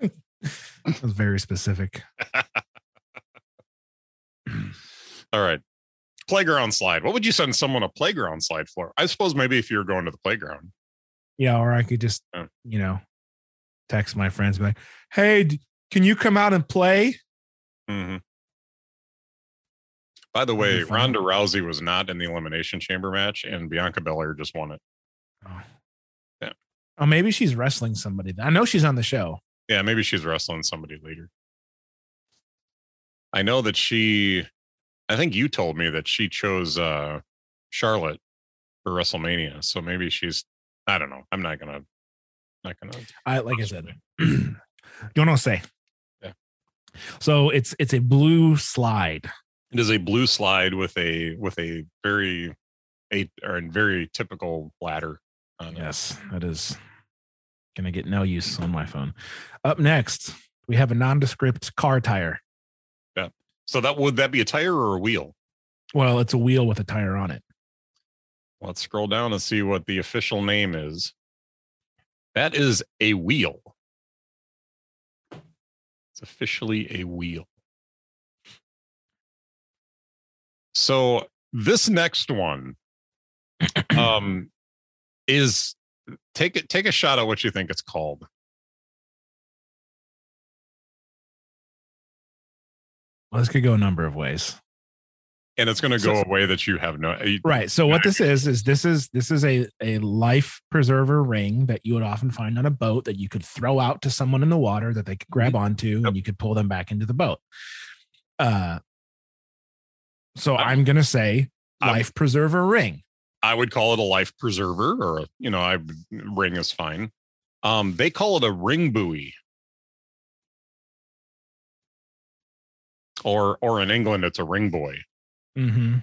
S2: That's very specific. [CLEARS THROAT]
S1: All right. Playground slide. What would you send someone a playground slide for? I suppose maybe if you're going to the playground.
S2: Yeah, or I could just,
S1: Yeah.
S2: you know, text my friends, be like, "Hey, can you come out and play?"
S1: Mhm. By the way. Ronda Rousey was not in the Elimination Chamber match, and Bianca Belair just won it.
S2: Oh.
S1: Yeah.
S2: Oh, maybe she's wrestling somebody. I know she's on the show.
S1: Yeah, maybe she's wrestling somebody later. I know that she, I think you told me that she chose uh Charlotte for WrestleMania. So maybe she's, I don't know. I'm not gonna, not gonna.
S2: I like I said, want [CLEARS THROAT] to say.
S1: Yeah.
S2: So it's it's a blue slide.
S1: It is a blue slide with a with a very a or a very typical ladder. On it.
S2: Yes, that is gonna get no use on my phone. Up next, we have a nondescript car tire. Yeah.
S1: So that would that be a tire or a wheel?
S2: Well, it's a wheel with a tire on it.
S1: Let's scroll down and see what the official name is. That is a wheel. It's officially a wheel. So this next one [CLEARS THROAT] um is take it take a shot at what you think it's called.
S2: Well, this could go a number of ways.
S1: And it's going to
S2: So-
S1: go a way that you have no you-
S2: Right. So what this is is this is this is a a life preserver ring that you would often find on a boat that you could throw out to someone in the water that they could grab onto
S1: Yep.
S2: and you could pull them back into the boat. Uh so
S1: I'm-
S2: I'm gonna say
S1: I'm-
S2: life preserver ring.
S1: I would call it a life preserver or a, you know, I ring is fine. Um, they call it a ring buoy. Or or in England it's a ring boy.
S2: Mm-hmm.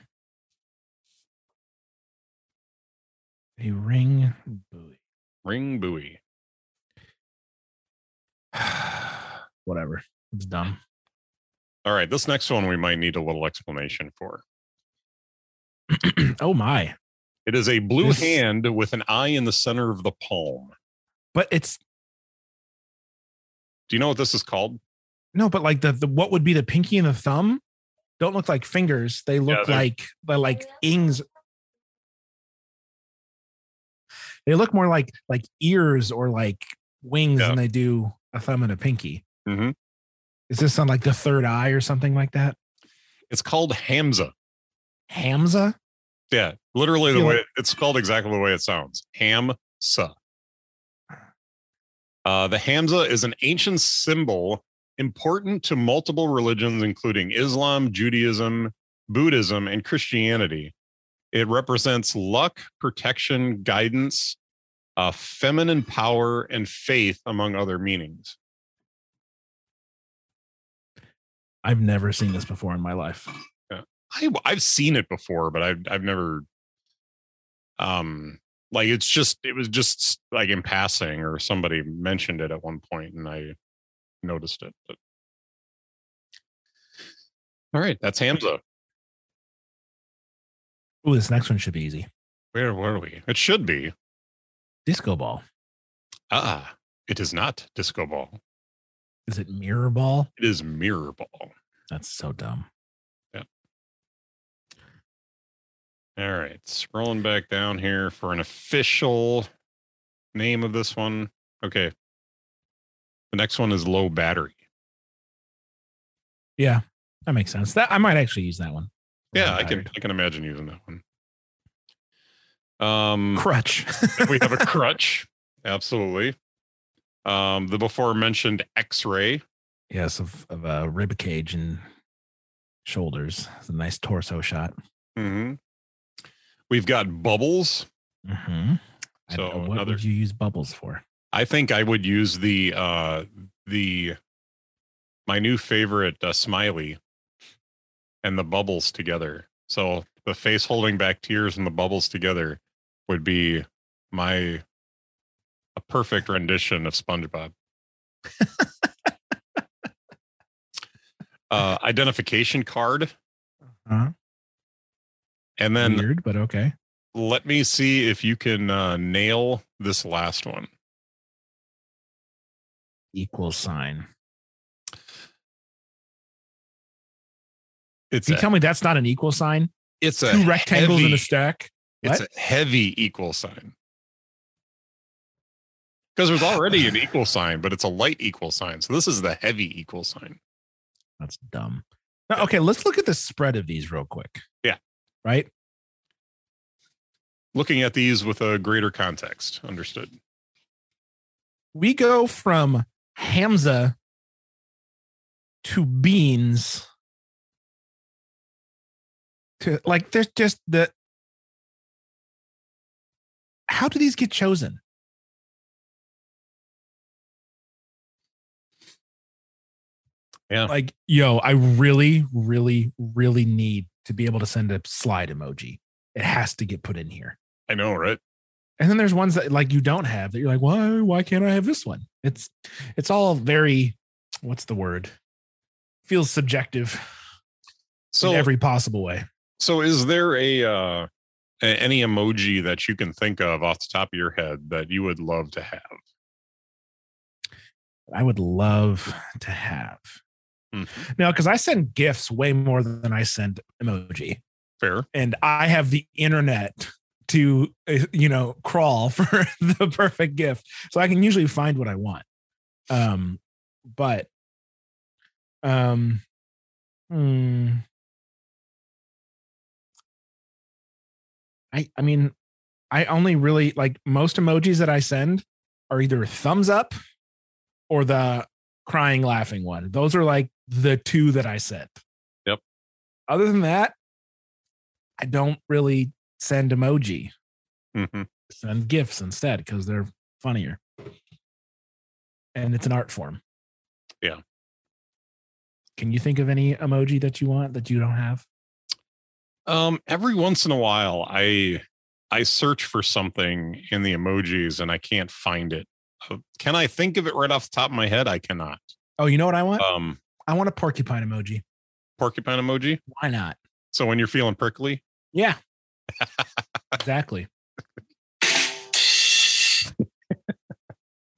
S2: A ring buoy.
S1: Ring buoy. [SIGHS]
S2: Whatever. It's dumb.
S1: All right, this next one we might need a little explanation for.
S2: oh my.
S1: It is a blue
S2: This-
S1: hand with an eye in the center of the palm.
S2: But it's
S1: Do you know what this is called?
S2: no, but like the, the what would be the pinky and the thumb don't look like fingers. They look
S1: they're-
S2: like they're like ings. They look more like like ears or like wings
S1: Yeah.
S2: than they do a thumb and a pinky.
S1: Mm-hmm.
S2: Is this on like the third eye or something like that?
S1: It's called Hamza.
S2: Hamza?
S1: Yeah, literally the way it's spelled exactly the way it sounds. Hamza. Uh, the Hamza is an ancient symbol important to multiple religions, including Islam, Judaism, Buddhism, and Christianity. It represents luck, protection, guidance, uh, feminine power, and faith, among other meanings.
S2: I've never seen this before in my life.
S1: I, I've seen it before, but I've I've never, um, like it's just it was just like in passing, or somebody mentioned it at one point, and I noticed it. But all right, that's Hamza.
S2: Oh, this next one should be easy.
S1: Where were we? It should be.
S2: Disco ball.
S1: Ah, it is not disco ball.
S2: Is it mirror ball?
S1: It is mirror ball.
S2: That's so dumb. Yeah.
S1: All right, scrolling back down here for an official name of this one. Okay. The next one is low battery.
S2: Yeah, that makes sense. That I might actually use that one.
S1: Yeah, I can. I can imagine using that one. Um
S2: crutch. [LAUGHS]
S1: we have a crutch. [LAUGHS] Absolutely. Um the before mentioned x-ray.
S2: yes, of of a rib cage and shoulders. It's a nice torso shot.
S1: hmm We've got bubbles.
S2: Mm-hmm.
S1: So
S2: what
S1: another
S2: would you use bubbles for?
S1: I think I would use the uh the my new favorite uh, smiley and the bubbles together. So the face holding back tears and the bubbles together would be my a perfect rendition of SpongeBob. [LAUGHS] uh identification card
S2: Huh?
S1: and then
S2: Weird, but okay.
S1: let me see if you can uh, nail this last one.
S2: Equal sign.
S1: It's
S2: Can you
S1: a,
S2: tell me that's not an equal sign?
S1: it's a
S2: Two rectangles in
S1: heavy-
S2: a stack.
S1: It's a heavy equal sign. Because there's already an equal sign, but it's a light equal sign. So this is the heavy equal sign.
S2: That's dumb. Now, okay, let's look at the spread of these real quick.
S1: Yeah.
S2: Right.
S1: Looking at these with a greater context. Understood.
S2: We go from Hamza to beans to like there's just the how do these get chosen?
S1: Yeah.
S2: Like, yo, I really, really, really need to be able to send a slide emoji. It has to get put in here.
S1: I know, right?
S2: And then there's ones that like you don't have that you're like, why, why can't I have this one? It's it's all very what's the word? Feels subjective
S1: So
S2: in every possible way.
S1: So is there a uh any emoji that you can think of off the top of your head that you would love to have?
S2: I would love to have.
S1: Mhm.
S2: Now, because I send gifs way more than I send emoji.
S1: Fair.
S2: and I have the internet to uh, you know crawl [LAUGHS] for the perfect gif, so I can usually find what I want. Um, but um, hmm, I I mean, I only really like most emojis that I send are either thumbs up or the crying laughing one. Those are like the two that I sent.
S1: Yep.
S2: Other than that, I don't really send emoji.
S1: hmm
S2: Send gifs instead because they're funnier. And it's an art form.
S1: Yeah.
S2: Can you think of any emoji that you want that you don't have?
S1: Um, every once in a while, I I search for something in the emojis and I can't find it. Uh, Can I think of it right off the top of my head? I cannot.
S2: Oh, you know what I want?
S1: Um,
S2: I want a porcupine emoji.
S1: porcupine emoji.
S2: Why not?
S1: So when you're feeling prickly,
S2: Yeah. [LAUGHS] exactly. [LAUGHS]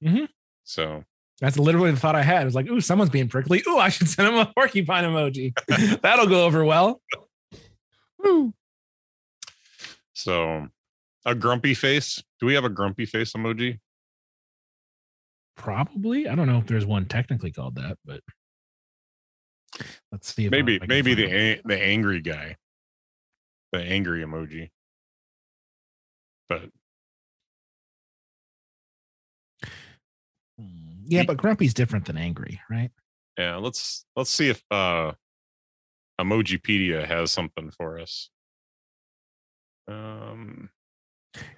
S2: mm-hmm.
S1: so
S2: That's literally the thought I had. It was like, ooh, someone's being prickly. Ooh, I should [LAUGHS] send him a porcupine emoji. That'll go over well. Woo.
S1: so a grumpy face. Do we have a grumpy face emoji?
S2: Probably. I don't know if there's one technically called that, but let's see.
S1: Maybe
S2: I
S1: maybe the a- the angry guy, the angry emoji. But.
S2: Hmm. Yeah, but grumpy's different than angry, right?
S1: yeah, let's let's see if uh Emojipedia has something for us. Um,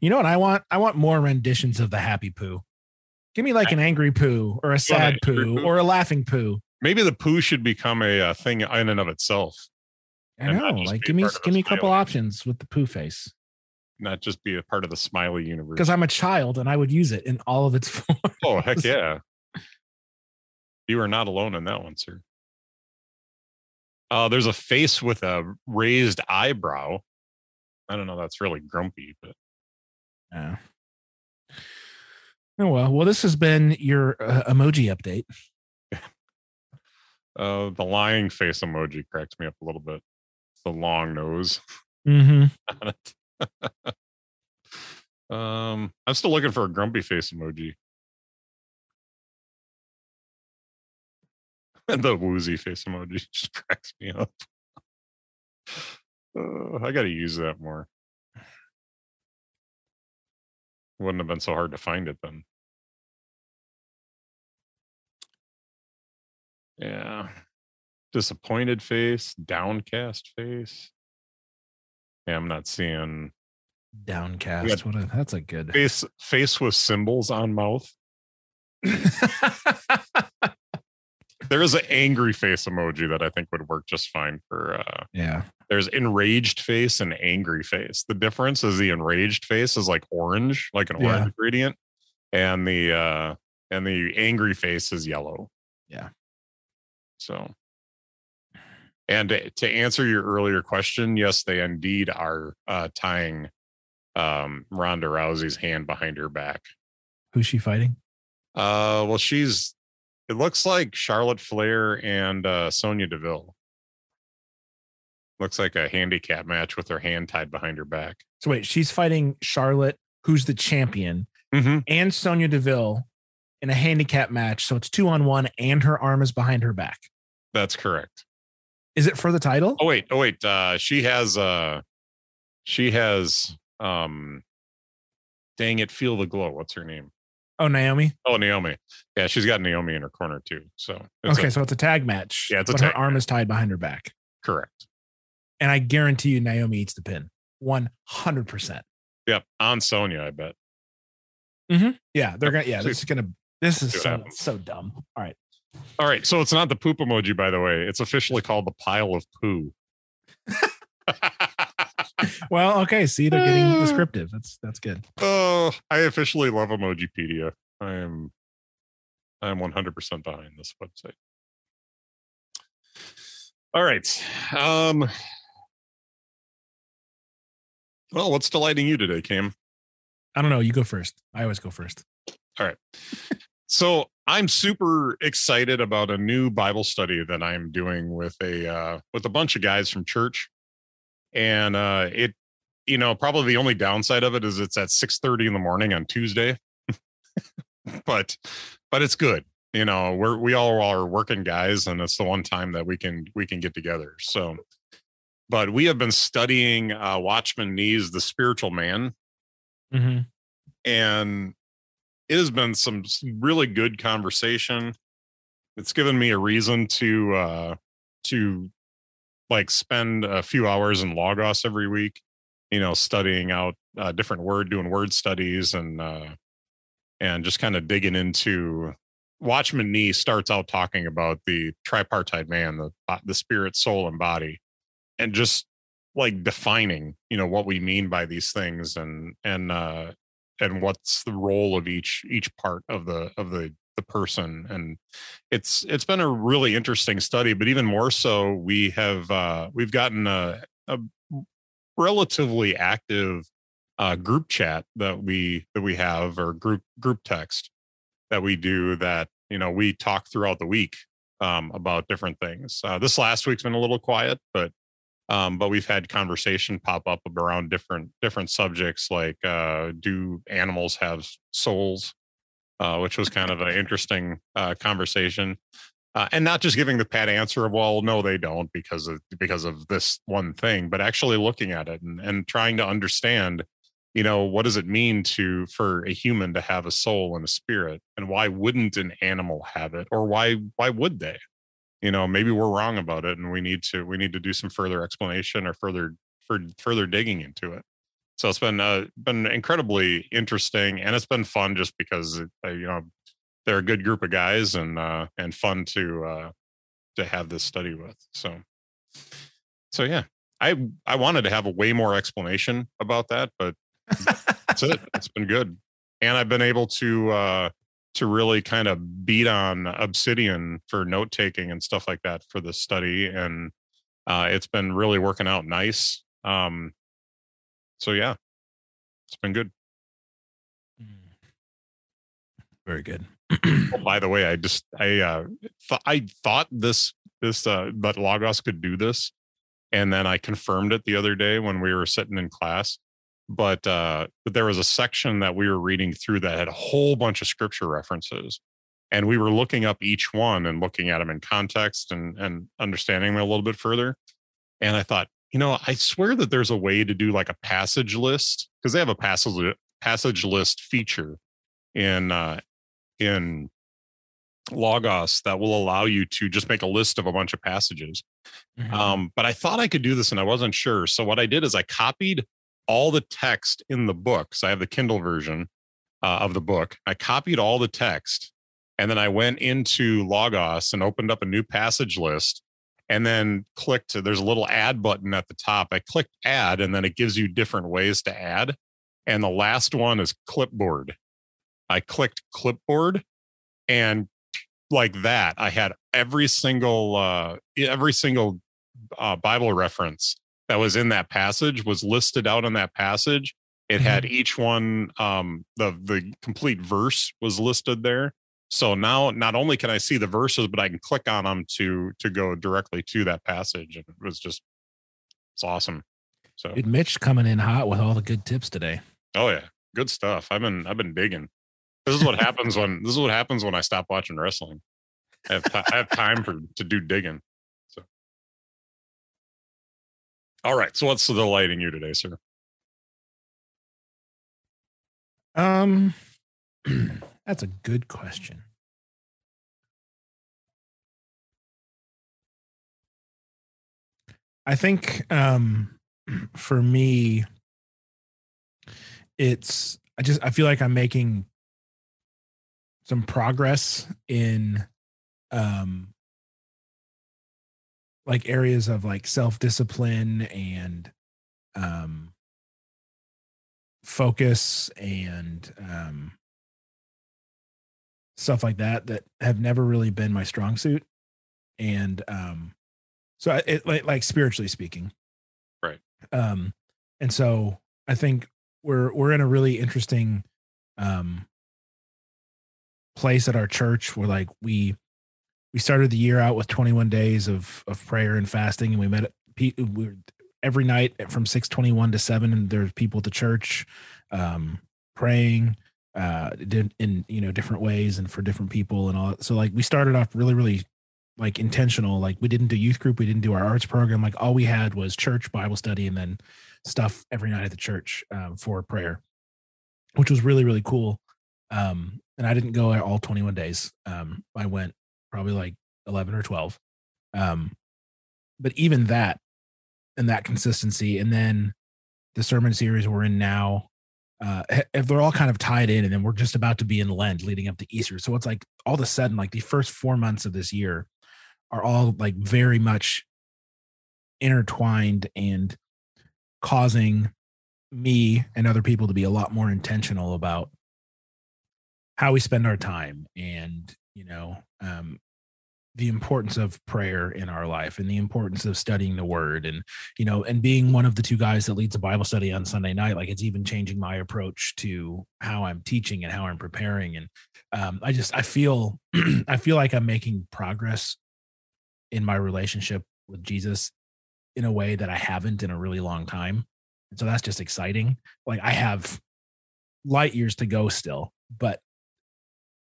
S2: You know what I want? I want more renditions of the happy poo. Give me like an angry poo or a sad poo
S1: poo?
S2: or a laughing poo.
S1: maybe the poo should become a, uh thing in and of itself,
S2: I know. Like give me
S1: part of the
S2: give me a couple options with the poo face.
S1: not just be a part of the smiley universe.
S2: Because I'm a child and I would use it in all of its forms. [LAUGHS]
S1: oh heck yeah, you are not alone in that one, sir. Uh, there's a face with a raised eyebrow. I don't know. That's really grumpy, but
S2: Yeah. Oh well. Well, this has been your uh, emoji update. [LAUGHS]
S1: uh, the lying face emoji cracks me up a little bit. The long nose.
S2: Mm-hmm. [LAUGHS] [LAUGHS]
S1: um, I'm still looking for a grumpy face emoji. And the woozy face emoji just cracks me up. Uh, I got to use that more. Wouldn't have been so hard to find it then. Yeah. Disappointed face, downcast face. Yeah, I'm not seeing
S2: Downcast. What a, that's a good.
S1: face face with symbols on mouth. [LAUGHS] There is an angry face emoji that I think would work just fine for uh
S2: yeah.
S1: there's enraged face and angry face. The difference is the enraged face is like orange, like an
S2: Yeah.
S1: orange gradient, and the uh and the angry face is yellow.
S2: Yeah.
S1: So and to answer your earlier question, yes, they indeed are uh tying um, Ronda Rousey's hand behind her back.
S2: Who's she fighting?
S1: Uh, well, she's. It looks like Charlotte Flair and uh, Sonya Deville. Looks like a handicap match with her hand tied behind her back.
S2: So wait, she's fighting Charlotte, who's the champion,
S1: Mm-hmm.
S2: and Sonya Deville in a handicap match. So it's two on one, and her arm is behind her back.
S1: That's correct.
S2: Is it for the title?
S1: Oh wait, oh wait. Uh, she has. Uh, she has. Um, dang it! Feel the glow. What's her name?
S2: Oh, Naomi.
S1: Oh, Naomi. Yeah, she's got Naomi in her corner too. So it's a-
S2: okay, so it's a tag match.
S1: Yeah, it's a
S2: but
S1: tag
S2: her arm is tied behind her back,
S1: correct.
S2: and I guarantee you, Naomi eats the pin. One hundred percent.
S1: Yep, on Sonya, I bet. Mm-hmm.
S2: Yeah, they're gonna. Yeah, this is gonna. This is so
S1: happens.
S2: so dumb. All right.
S1: All right, so it's not the poop emoji, by the way. It's officially called the pile of poo. [LAUGHS] [LAUGHS]
S2: Well, okay. See, they're getting
S1: Uh.
S2: descriptive. That's that's good.
S1: oh, I officially love Emojipedia. I am, I am 100% behind this website. All right. Um. Well, what's delighting you today, Cam?
S2: I don't know. You go first. I always go first. All right.
S1: So I'm super excited about a new Bible study that I'm doing with a uh, with a bunch of guys from church, and uh, it, you know, probably the only downside of it is it's at 6:30 in the morning on Tuesday, [LAUGHS] but but it's good. You know, we're we all are working guys, and it's the one time that we can we can get together. So, but we have been studying uh, Watchman Nee's The Spiritual Man,
S2: Mm-hmm.
S1: and it has been some really good conversation it's given me a reason to uh to like spend a few hours in logos every week you know studying out uh, different word doing word studies and uh and just kind of digging into watchman nee starts out talking about the tripartite man the the spirit soul and body and just like defining you know what we mean by these things and and uh and what's the role of each each part of the of the the person and it's it's been a really interesting study but even more so we have uh we've gotten a, a relatively active uh group chat that we that we have or group group text that we do that you know we talk throughout the week um about different things. Uh this last week's been a little quiet but um, but we've had conversation pop up around different different subjects like uh, do animals have souls uh, which was kind of an interesting uh, conversation. Uh, and not just giving the pat answer of well no they don't because of because of this one thing but actually looking at it and, and trying to understand you know what does it mean to for a human to have a soul and a spirit and why wouldn't an animal have it or why why would they? You know maybe we're wrong about it and we need to we need to do some further explanation or further for further digging into it so it's been uh, been incredibly interesting and it's been fun just because uh, you know they're a good group of guys and uh and fun to uh to have this study with so. So yeah i i wanted to have a way more explanation about that but that's it. It's been good. And i've been able to uh to really kind of beat on obsidian for note taking and stuff like that for the study and uh it's been really working out nice. Um so yeah it's been good
S2: Very good.
S1: oh, by the way i just i uh th- i thought this this uh that logos could do this and then i confirmed it the other day when we were sitting in class but uh but there was a section that we were reading through that had a whole bunch of scripture references and we were looking up each one and looking at them in context and and understanding them a little bit further and i thought you know i swear that there's a way to do like a passage list because they have a passage passage list feature in uh in logos that will allow you to just make a list of a bunch of passages
S2: Mhm.
S1: um, but I thought I could do this and I wasn't sure. So what I did is I copied all the text in the book. So I have the Kindle version uh, of the book. I copied all the text and then I went into Logos and opened up a new passage list and then clicked. There's a little add button at the top. I clicked add and then it gives you different ways to add. And the last one is clipboard. I clicked clipboard and like that, I had every single uh every single uh, Bible reference that was in that passage was listed out in that passage, It had each one, um, the the complete verse was listed there. So now not only can I see the verses, but I can click on them to to go directly to that passage. And it was just it's awesome. So
S2: Dude, Mitch coming in hot with all the good tips today.
S1: oh yeah, good stuff. I've been I've been digging. This is what happens when this is what happens when I stop watching wrestling. I have, ti- I have time for to do digging. So all right. So what's the delighting you today, sir?
S2: Um, [CLEARS THROAT] that's a good question. I think um, [CLEARS THROAT] for me, it's I just I feel like I'm making some progress in um like areas of like self-discipline and um focus and um stuff like that that have never really been my strong suit. And um so I- it like like spiritually speaking.
S1: Right.
S2: um and so i think we're we're in a really interesting um place at our church where like we we started the year out with 21 days of of prayer and fasting and we met we were every night from 621 to 7 and there's people at the church um praying uh in you know different ways and for different people and all so like we started off really really like intentional. Like we didn't do youth group we didn't do our arts program. Like all we had was church bible study and then stuff every night at the church um, for prayer which was really really cool. Um and i didn't go all 21 days. Um i went probably like 11 or 12 um but even that and that consistency and then the sermon series we're in now uh if they're all kind of tied in and then we're just about to be in lent leading up to easter. So it's like all of a sudden like the first four months of this year are all like very much intertwined and causing me and other people to be a lot more intentional about how we spend our time and you know um the importance of prayer in our life and the importance of studying the word and you know and being one of the two guys that leads a bible study on sunday night like it's even changing my approach to how i'm teaching and how i'm preparing. And um, i just i feel [CLEARS THROAT] i feel like i'm making progress in my relationship with jesus in a way that i haven't in a really long time. And so that's just exciting. Like i have light years to go still but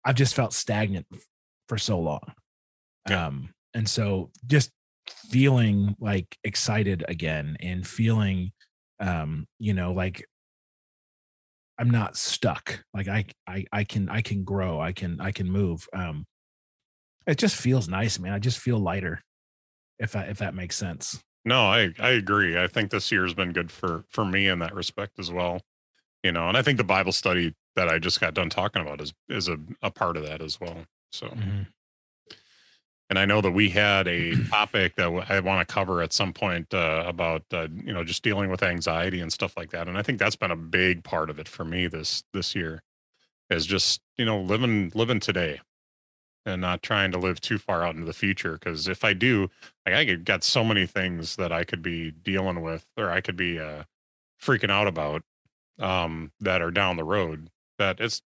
S2: i've just felt stagnant for so long. Um and so just feeling like excited again and feeling um you know like i'm not stuck like i i i can i can grow i can i can move um it just feels nice man i just feel lighter if that if that makes sense
S1: No, I I agree. I think this year's been good for for me in that respect as well. You know, and I think the Bible study that I just got done talking about is is a, a part of that as well. So, and I know that we had a topic that I want to cover at some point uh, about uh, you know just dealing with anxiety and stuff like that. And I think that's been a big part of it for me this this year is just you know living living today and not trying to live too far out into the future. Because if I do, like I got so many things that I could be dealing with or I could be uh, freaking out about um, that are down the road. That it's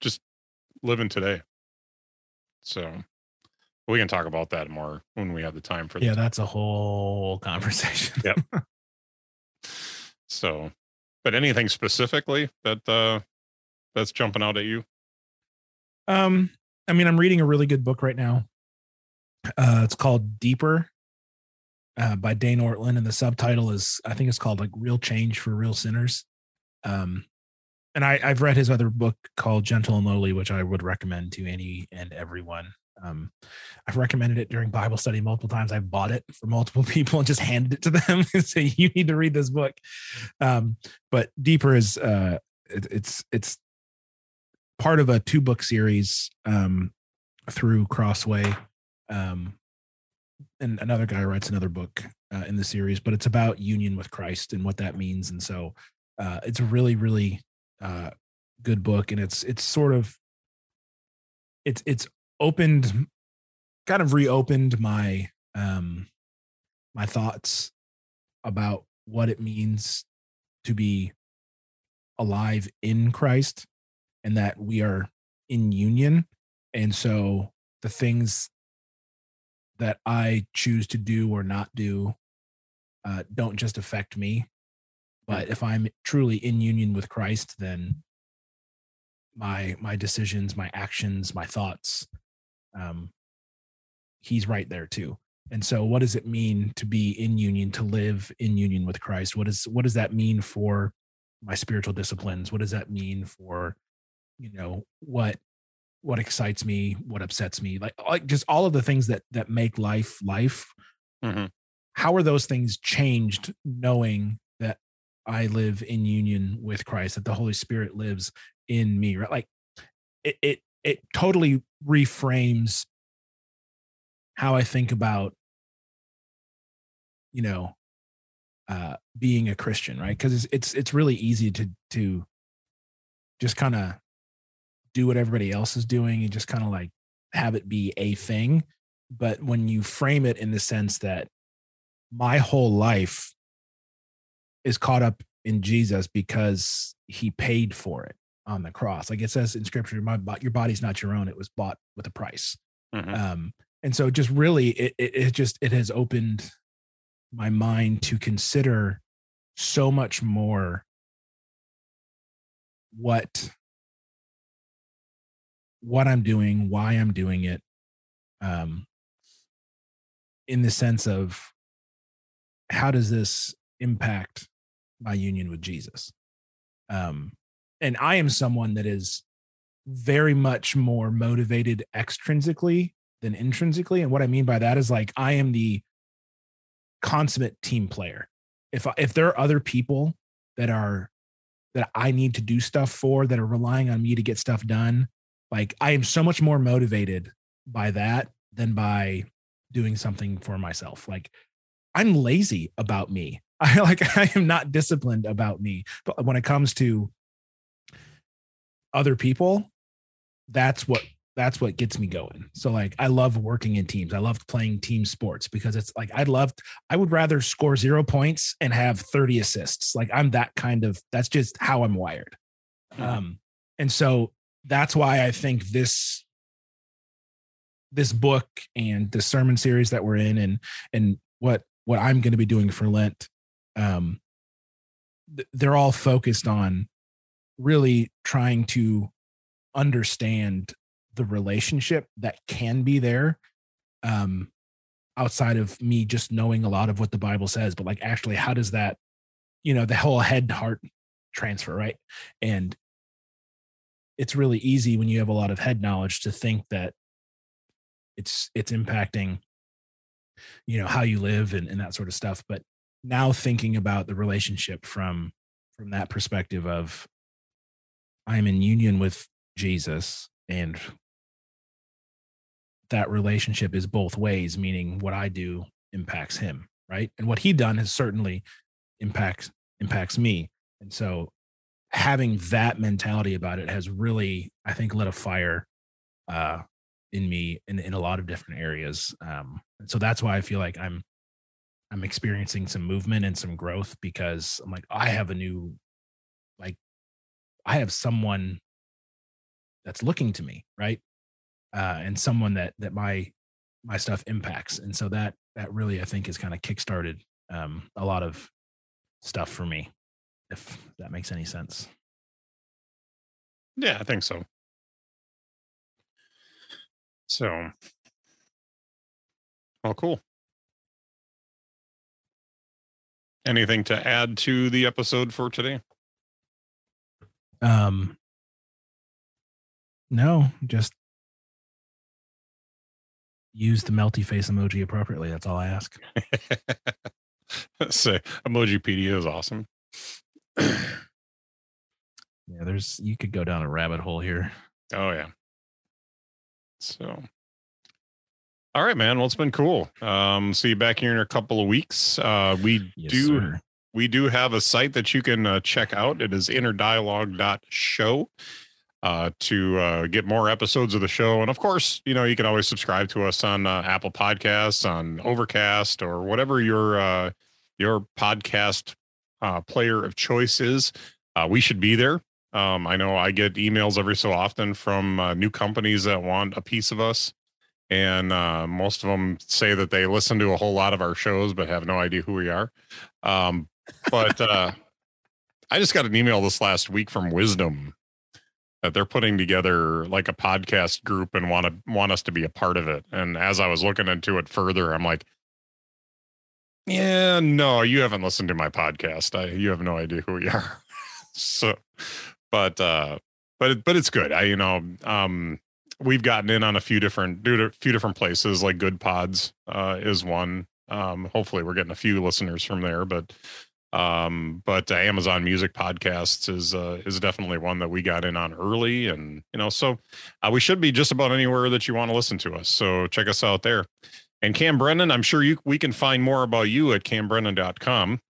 S1: just living today. So we can talk about that more when we have the time for
S2: yeah
S1: that.
S2: that's a whole conversation
S1: Yep. [LAUGHS] So, but anything specifically that uh, that's jumping out at you?
S2: Um, I mean, I'm reading a really good book right now. Uh, it's called Deeper uh, by Dane Ortlund, and the subtitle is I think it's called like Real Change for Real Sinners. Um, and I, I've read his other book called Gentle and Lowly, which I would recommend to any and everyone. Um, I've recommended it during Bible study multiple times. I've bought it for multiple [LAUGHS] people and just handed it to them [LAUGHS] and say, "You need to read this book." Um, but Deeper is uh, it, it's it's part of a two book series um, through Crossway. Um, and another guy writes another book uh, in the series, but it's about union with Christ and what that means. And so uh, it's a really, really uh, good book, and it's it's sort of it's it's opened, kind of reopened my um, my thoughts about what it means to be alive in Christ and that we are in union. And so the things that I choose to do or not do uh, don't just affect me. But if I'm truly in union with Christ, then my my decisions, my actions, my thoughts, um, he's right there too. And so, what does it mean to be in union, to live in union with Christ? What is what does that mean for my spiritual disciplines? What does that mean for, you know, what what excites me, what upsets me, like like just all of the things that that make life life.
S1: Mhm.
S2: How are those things changed knowing that I live in union with Christ, that the Holy Spirit lives in me, right? Like it it it totally reframes how I think about, you know, uh, being a Christian, right? Because it's it's it's really easy to to just kind of do what everybody else is doing and just kind of like have it be a thing. But when you frame it in the sense that my whole life is caught up in Jesus because he paid for it on the cross. Like it says in scripture, my your body's not your own. It was bought with a price.
S1: Mhm.
S2: Um, and so just really it, it it just it has opened my mind to consider so much more what what I'm doing, why I'm doing it, um, in the sense of how does this impact my union with Jesus? Um, and I am someone that is very much more motivated extrinsically than intrinsically. And what I mean by that is like I am the consummate team player. If if there are other people that are that I need to do stuff for that are relying on me to get stuff done, like I am so much more motivated by that than by doing something for myself. Like I'm lazy about me. [LAUGHS] I like I am not disciplined about me. But when it comes to other people, that's what that's what gets me going. So like I love working in teams. I love playing team sports because it's like I'd love I would rather score 0 points and have 30 assists. Like I'm that kind of that's just how I'm wired.
S1: Mhm.
S2: Um and so that's why I think this this book and the sermon series that we're in and and what what I'm going to be doing for Lent um th- they're all focused on really trying to understand the relationship that can be there um outside of me just knowing a lot of what the bible says but like actually how does that you know the whole head heart transfer right? And it's really easy when you have a lot of head knowledge to think that it's it's impacting you know how you live and, and that sort of stuff but now thinking about the relationship from from that perspective of i'm in union with jesus and that relationship is both ways meaning what i do impacts him right? And what he done has certainly impacts impacts me. And so having that mentality about it has really i think lit a fire uh in me in, in a lot of different areas um so that's why i feel like i'm i'm experiencing some movement and some growth because i'm like i have a new i have someone that's looking to me right uh and someone that that my my stuff impacts and so that that really i think has kind of kickstarted um a lot of stuff for me if that makes any sense
S1: Yeah, I think so. So, well, cool. Anything to add to the episode for today?
S2: Um no just use the melty face emoji appropriately that's all i ask [LAUGHS]
S1: Say, Emojipedia is awesome. [CLEARS THROAT]
S2: yeah there's you could go down a rabbit hole here
S1: Oh yeah. So all right, man. Well, it's been cool. Um, see you back here in a couple of weeks. Uh we
S2: Yes,
S1: do
S2: sir.
S1: We do have a site that you can uh, check out. It is innerdialogue.show uh, to uh, get more episodes of the show. And of course, you know, you can always subscribe to us on uh, Apple Podcasts, on Overcast, or whatever your uh, your podcast uh, player of choice is. uh, we should be there. Um, I know I get emails every so often from new companies that want a piece of us, and most of them say that they listen to a whole lot of our shows but have no idea who we are. Um, but uh, I just got an email this last week from Wisdom that they're putting together like a podcast group and want to want us to be a part of it. And as I was looking into it further, I'm like, yeah, no, you haven't listened to my podcast. I, you have no idea who we [LAUGHS] are. so, but uh, but but it's good. I you know um we've gotten in on a few different a few different places like Goodpods uh, is one. Um, hopefully, we're getting a few listeners from there, but um, but uh, Amazon Music Podcasts is uh, is definitely one that we got in on early, and you know, so uh, we should be just about anywhere that you want to listen to us. So check us out there. And Cam Brennan, I'm sure you we can find more about you at cambrennan.com.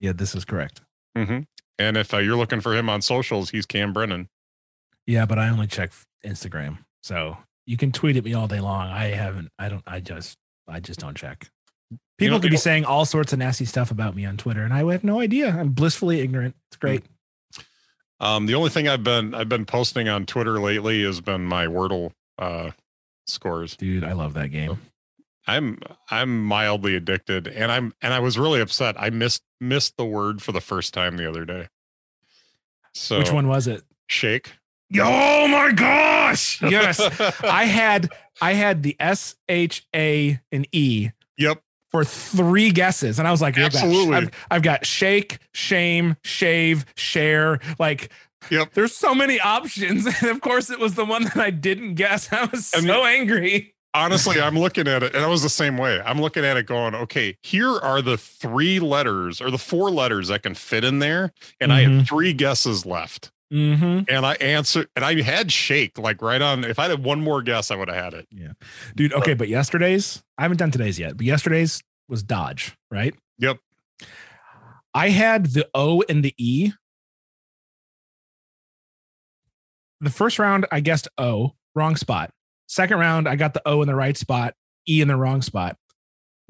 S2: Yeah, this is correct.
S1: Mm-hmm. And if uh, you're looking for him on socials, he's Cam Brennan.
S2: Yeah, but I only check Instagram. So you can tweet at me all day long. I haven't, I don't, I just, I just don't check. People could be saying all sorts of nasty stuff about me on Twitter, and I have no idea. I'm blissfully ignorant. It's great.
S1: Um, the only thing I've been I've been posting on Twitter lately has been my Wordle uh, scores.
S2: Dude, I love that game.
S1: I'm I'm mildly addicted, and I'm and I was really upset. I missed missed the word for the first time the other day. So
S2: which one was it?
S1: Shake.
S2: Oh my gosh! Yes, [LAUGHS] I had I had the S H A and E.
S1: Yep.
S2: For three guesses, and I was like,
S1: "Absolutely."
S2: I've, I've got shake, shame, shave, share. Like,
S1: yep.
S2: There's so many options, [LAUGHS] and of course, it was the one that I didn't guess. I was I so mean, angry.
S1: Honestly, I'm looking at it, and I was the same way. I'm looking at it, going, "Okay, here are the three letters or the four letters that can fit in there," and mm-hmm. I had mm-hmm. three guesses left.
S2: Mm-hmm.
S1: And I answered, and I had shake like right on. If I had one more guess, I would have had it.
S2: Yeah, dude. Okay, but, but yesterday's, I haven't done today's yet, but yesterday's was Dodge, right?
S1: Yep.
S2: I had the O and the E. The first round, I guessed O, wrong spot. Second round, I got the O in the right spot, E in the wrong spot.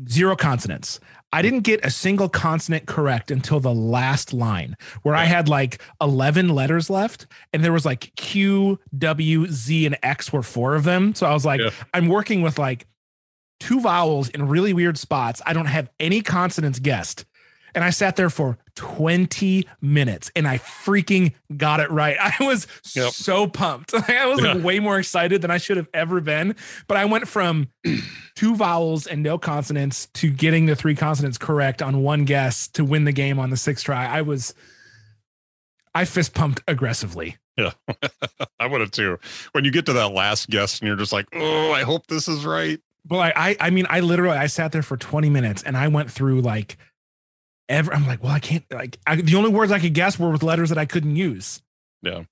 S2: Zero consonants. I didn't get a single consonant correct until the last line where I had like 11 letters left and there was like Q, W, Z, and X were four of them. So I was like, yeah. I'm working with like two vowels in really weird spots. I don't have any consonants guessed. And I sat there for 20 minutes and I freaking got it right. [LAUGHS] I was yep. so pumped. [LAUGHS] I was yeah. like way more excited than I should have ever been. But I went from [CLEARS THROAT] two vowels and no consonants to getting the three consonants correct on one guess to win the game on the sixth try. I was, I fist pumped aggressively.
S1: Yeah, [LAUGHS] I would have too. When you get to that last guess and you're just like, oh, I hope this is right.
S2: Well, I, I, I mean, I literally, I sat there for 20 minutes and I went through like ever. I'm like, well, I can't like I, the only words I could guess were with letters that I couldn't use.
S1: Yeah, Man,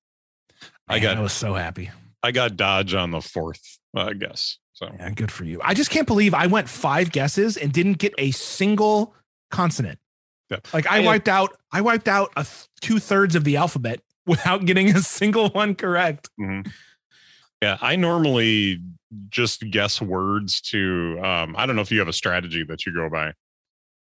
S2: I got. I was so happy.
S1: I got Dodge on the fourth, uh, guess. So
S2: yeah, good for you. I just can't believe I went five guesses and didn't get a single consonant. Yeah. Like I, I wiped had, out, I wiped out a th- two thirds of the alphabet [LAUGHS] without getting a single one correct.
S1: Mm-hmm. Yeah, I normally just guess words to. Um, I don't know if you have a strategy that you go by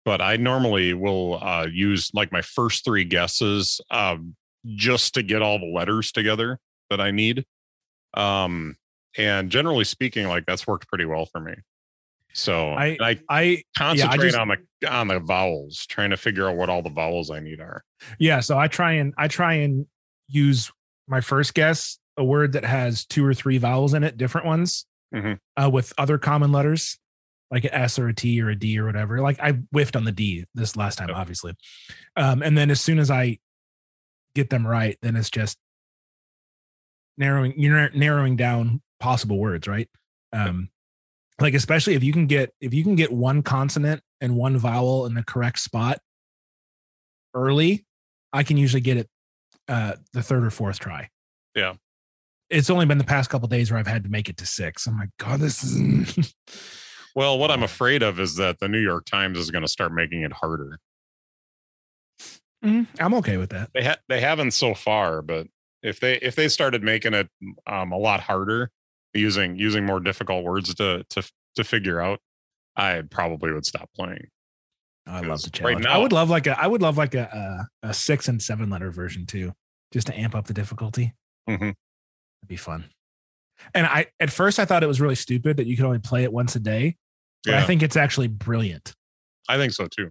S1: but I normally will uh, use like my first three guesses um, just to get all the letters together that I need. Um, and generally speaking, like that's worked pretty well for me. So
S2: I I, I
S1: concentrate yeah, I just, on the on the vowels, trying to figure out what all the vowels I need are.
S2: Yeah, so I try and I try and use my first guess a word that has two or three vowels in it, different ones, mm-hmm. uh, with other common letters, like an S or a T or a D or whatever. Like I whiffed on the D this last time, obviously. Um, and then as soon as I get them right, then it's just narrowing you're narrowing down possible words, right? Um, like especially if you can get if you can get one consonant and one vowel in the correct spot early, I can usually get it uh the third or fourth try.
S1: Yeah.
S2: It's only been the past couple days where I've had to make it to six. I'm like, God, this is [LAUGHS]
S1: Well, what I'm afraid of is that the New York Times is going to start making it harder.
S2: Mm-hmm. I'm okay with that.
S1: They ha- they haven't so far, but if they if they started making it um, a lot harder, using using more difficult words to to to figure out, I probably would stop playing.
S2: I love the challenge. Right now, I would love like a I would love like a, a, a six and seven letter version too. just to amp up the difficulty.
S1: Mhm.
S2: That'd be fun. And I at first I thought it was really stupid that you could only play it once a day, but I think it's actually brilliant
S1: I think so too.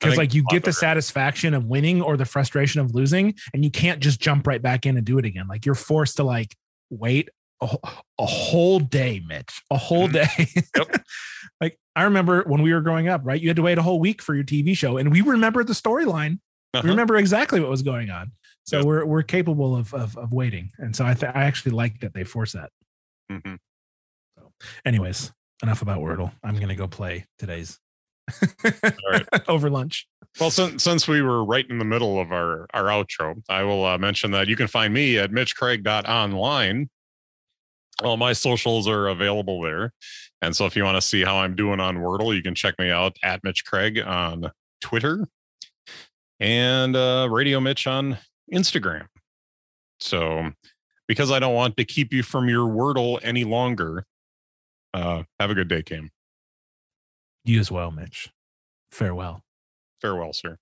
S2: Because like you
S1: it's a lot
S2: get the satisfaction of winning or the frustration of losing, and you can't just jump right back in and do it again. Like you're forced to like wait a, a whole day, Mitch, a whole
S1: Mhm.
S2: day.
S1: Yep. [LAUGHS]
S2: like I remember when we were growing up, right? You had to wait a whole week for your TV show, and we remember the storyline.
S1: Uh-huh.
S2: We remember exactly what was going on. So
S1: Yep.
S2: we're we're capable of, of of waiting, and so I th- I actually like that they force that.
S1: Mhm.
S2: Anyways, enough about Wordle. I'm gonna go play today's
S1: right. [LAUGHS]
S2: over lunch.
S1: Well, since since we were right in the middle of our our outro, I will uh, mention that you can find me at mitchcraig.online. All my socials are available there, and so if you want to see how I'm doing on Wordle, you can check me out at Mitch Craig on Twitter and uh, Radio Mitch on Instagram. So, because I don't want to keep you from your Wordle any longer, uh, have a good day, Cam.
S2: You as well, Mitch. Farewell.
S1: Farewell, sir.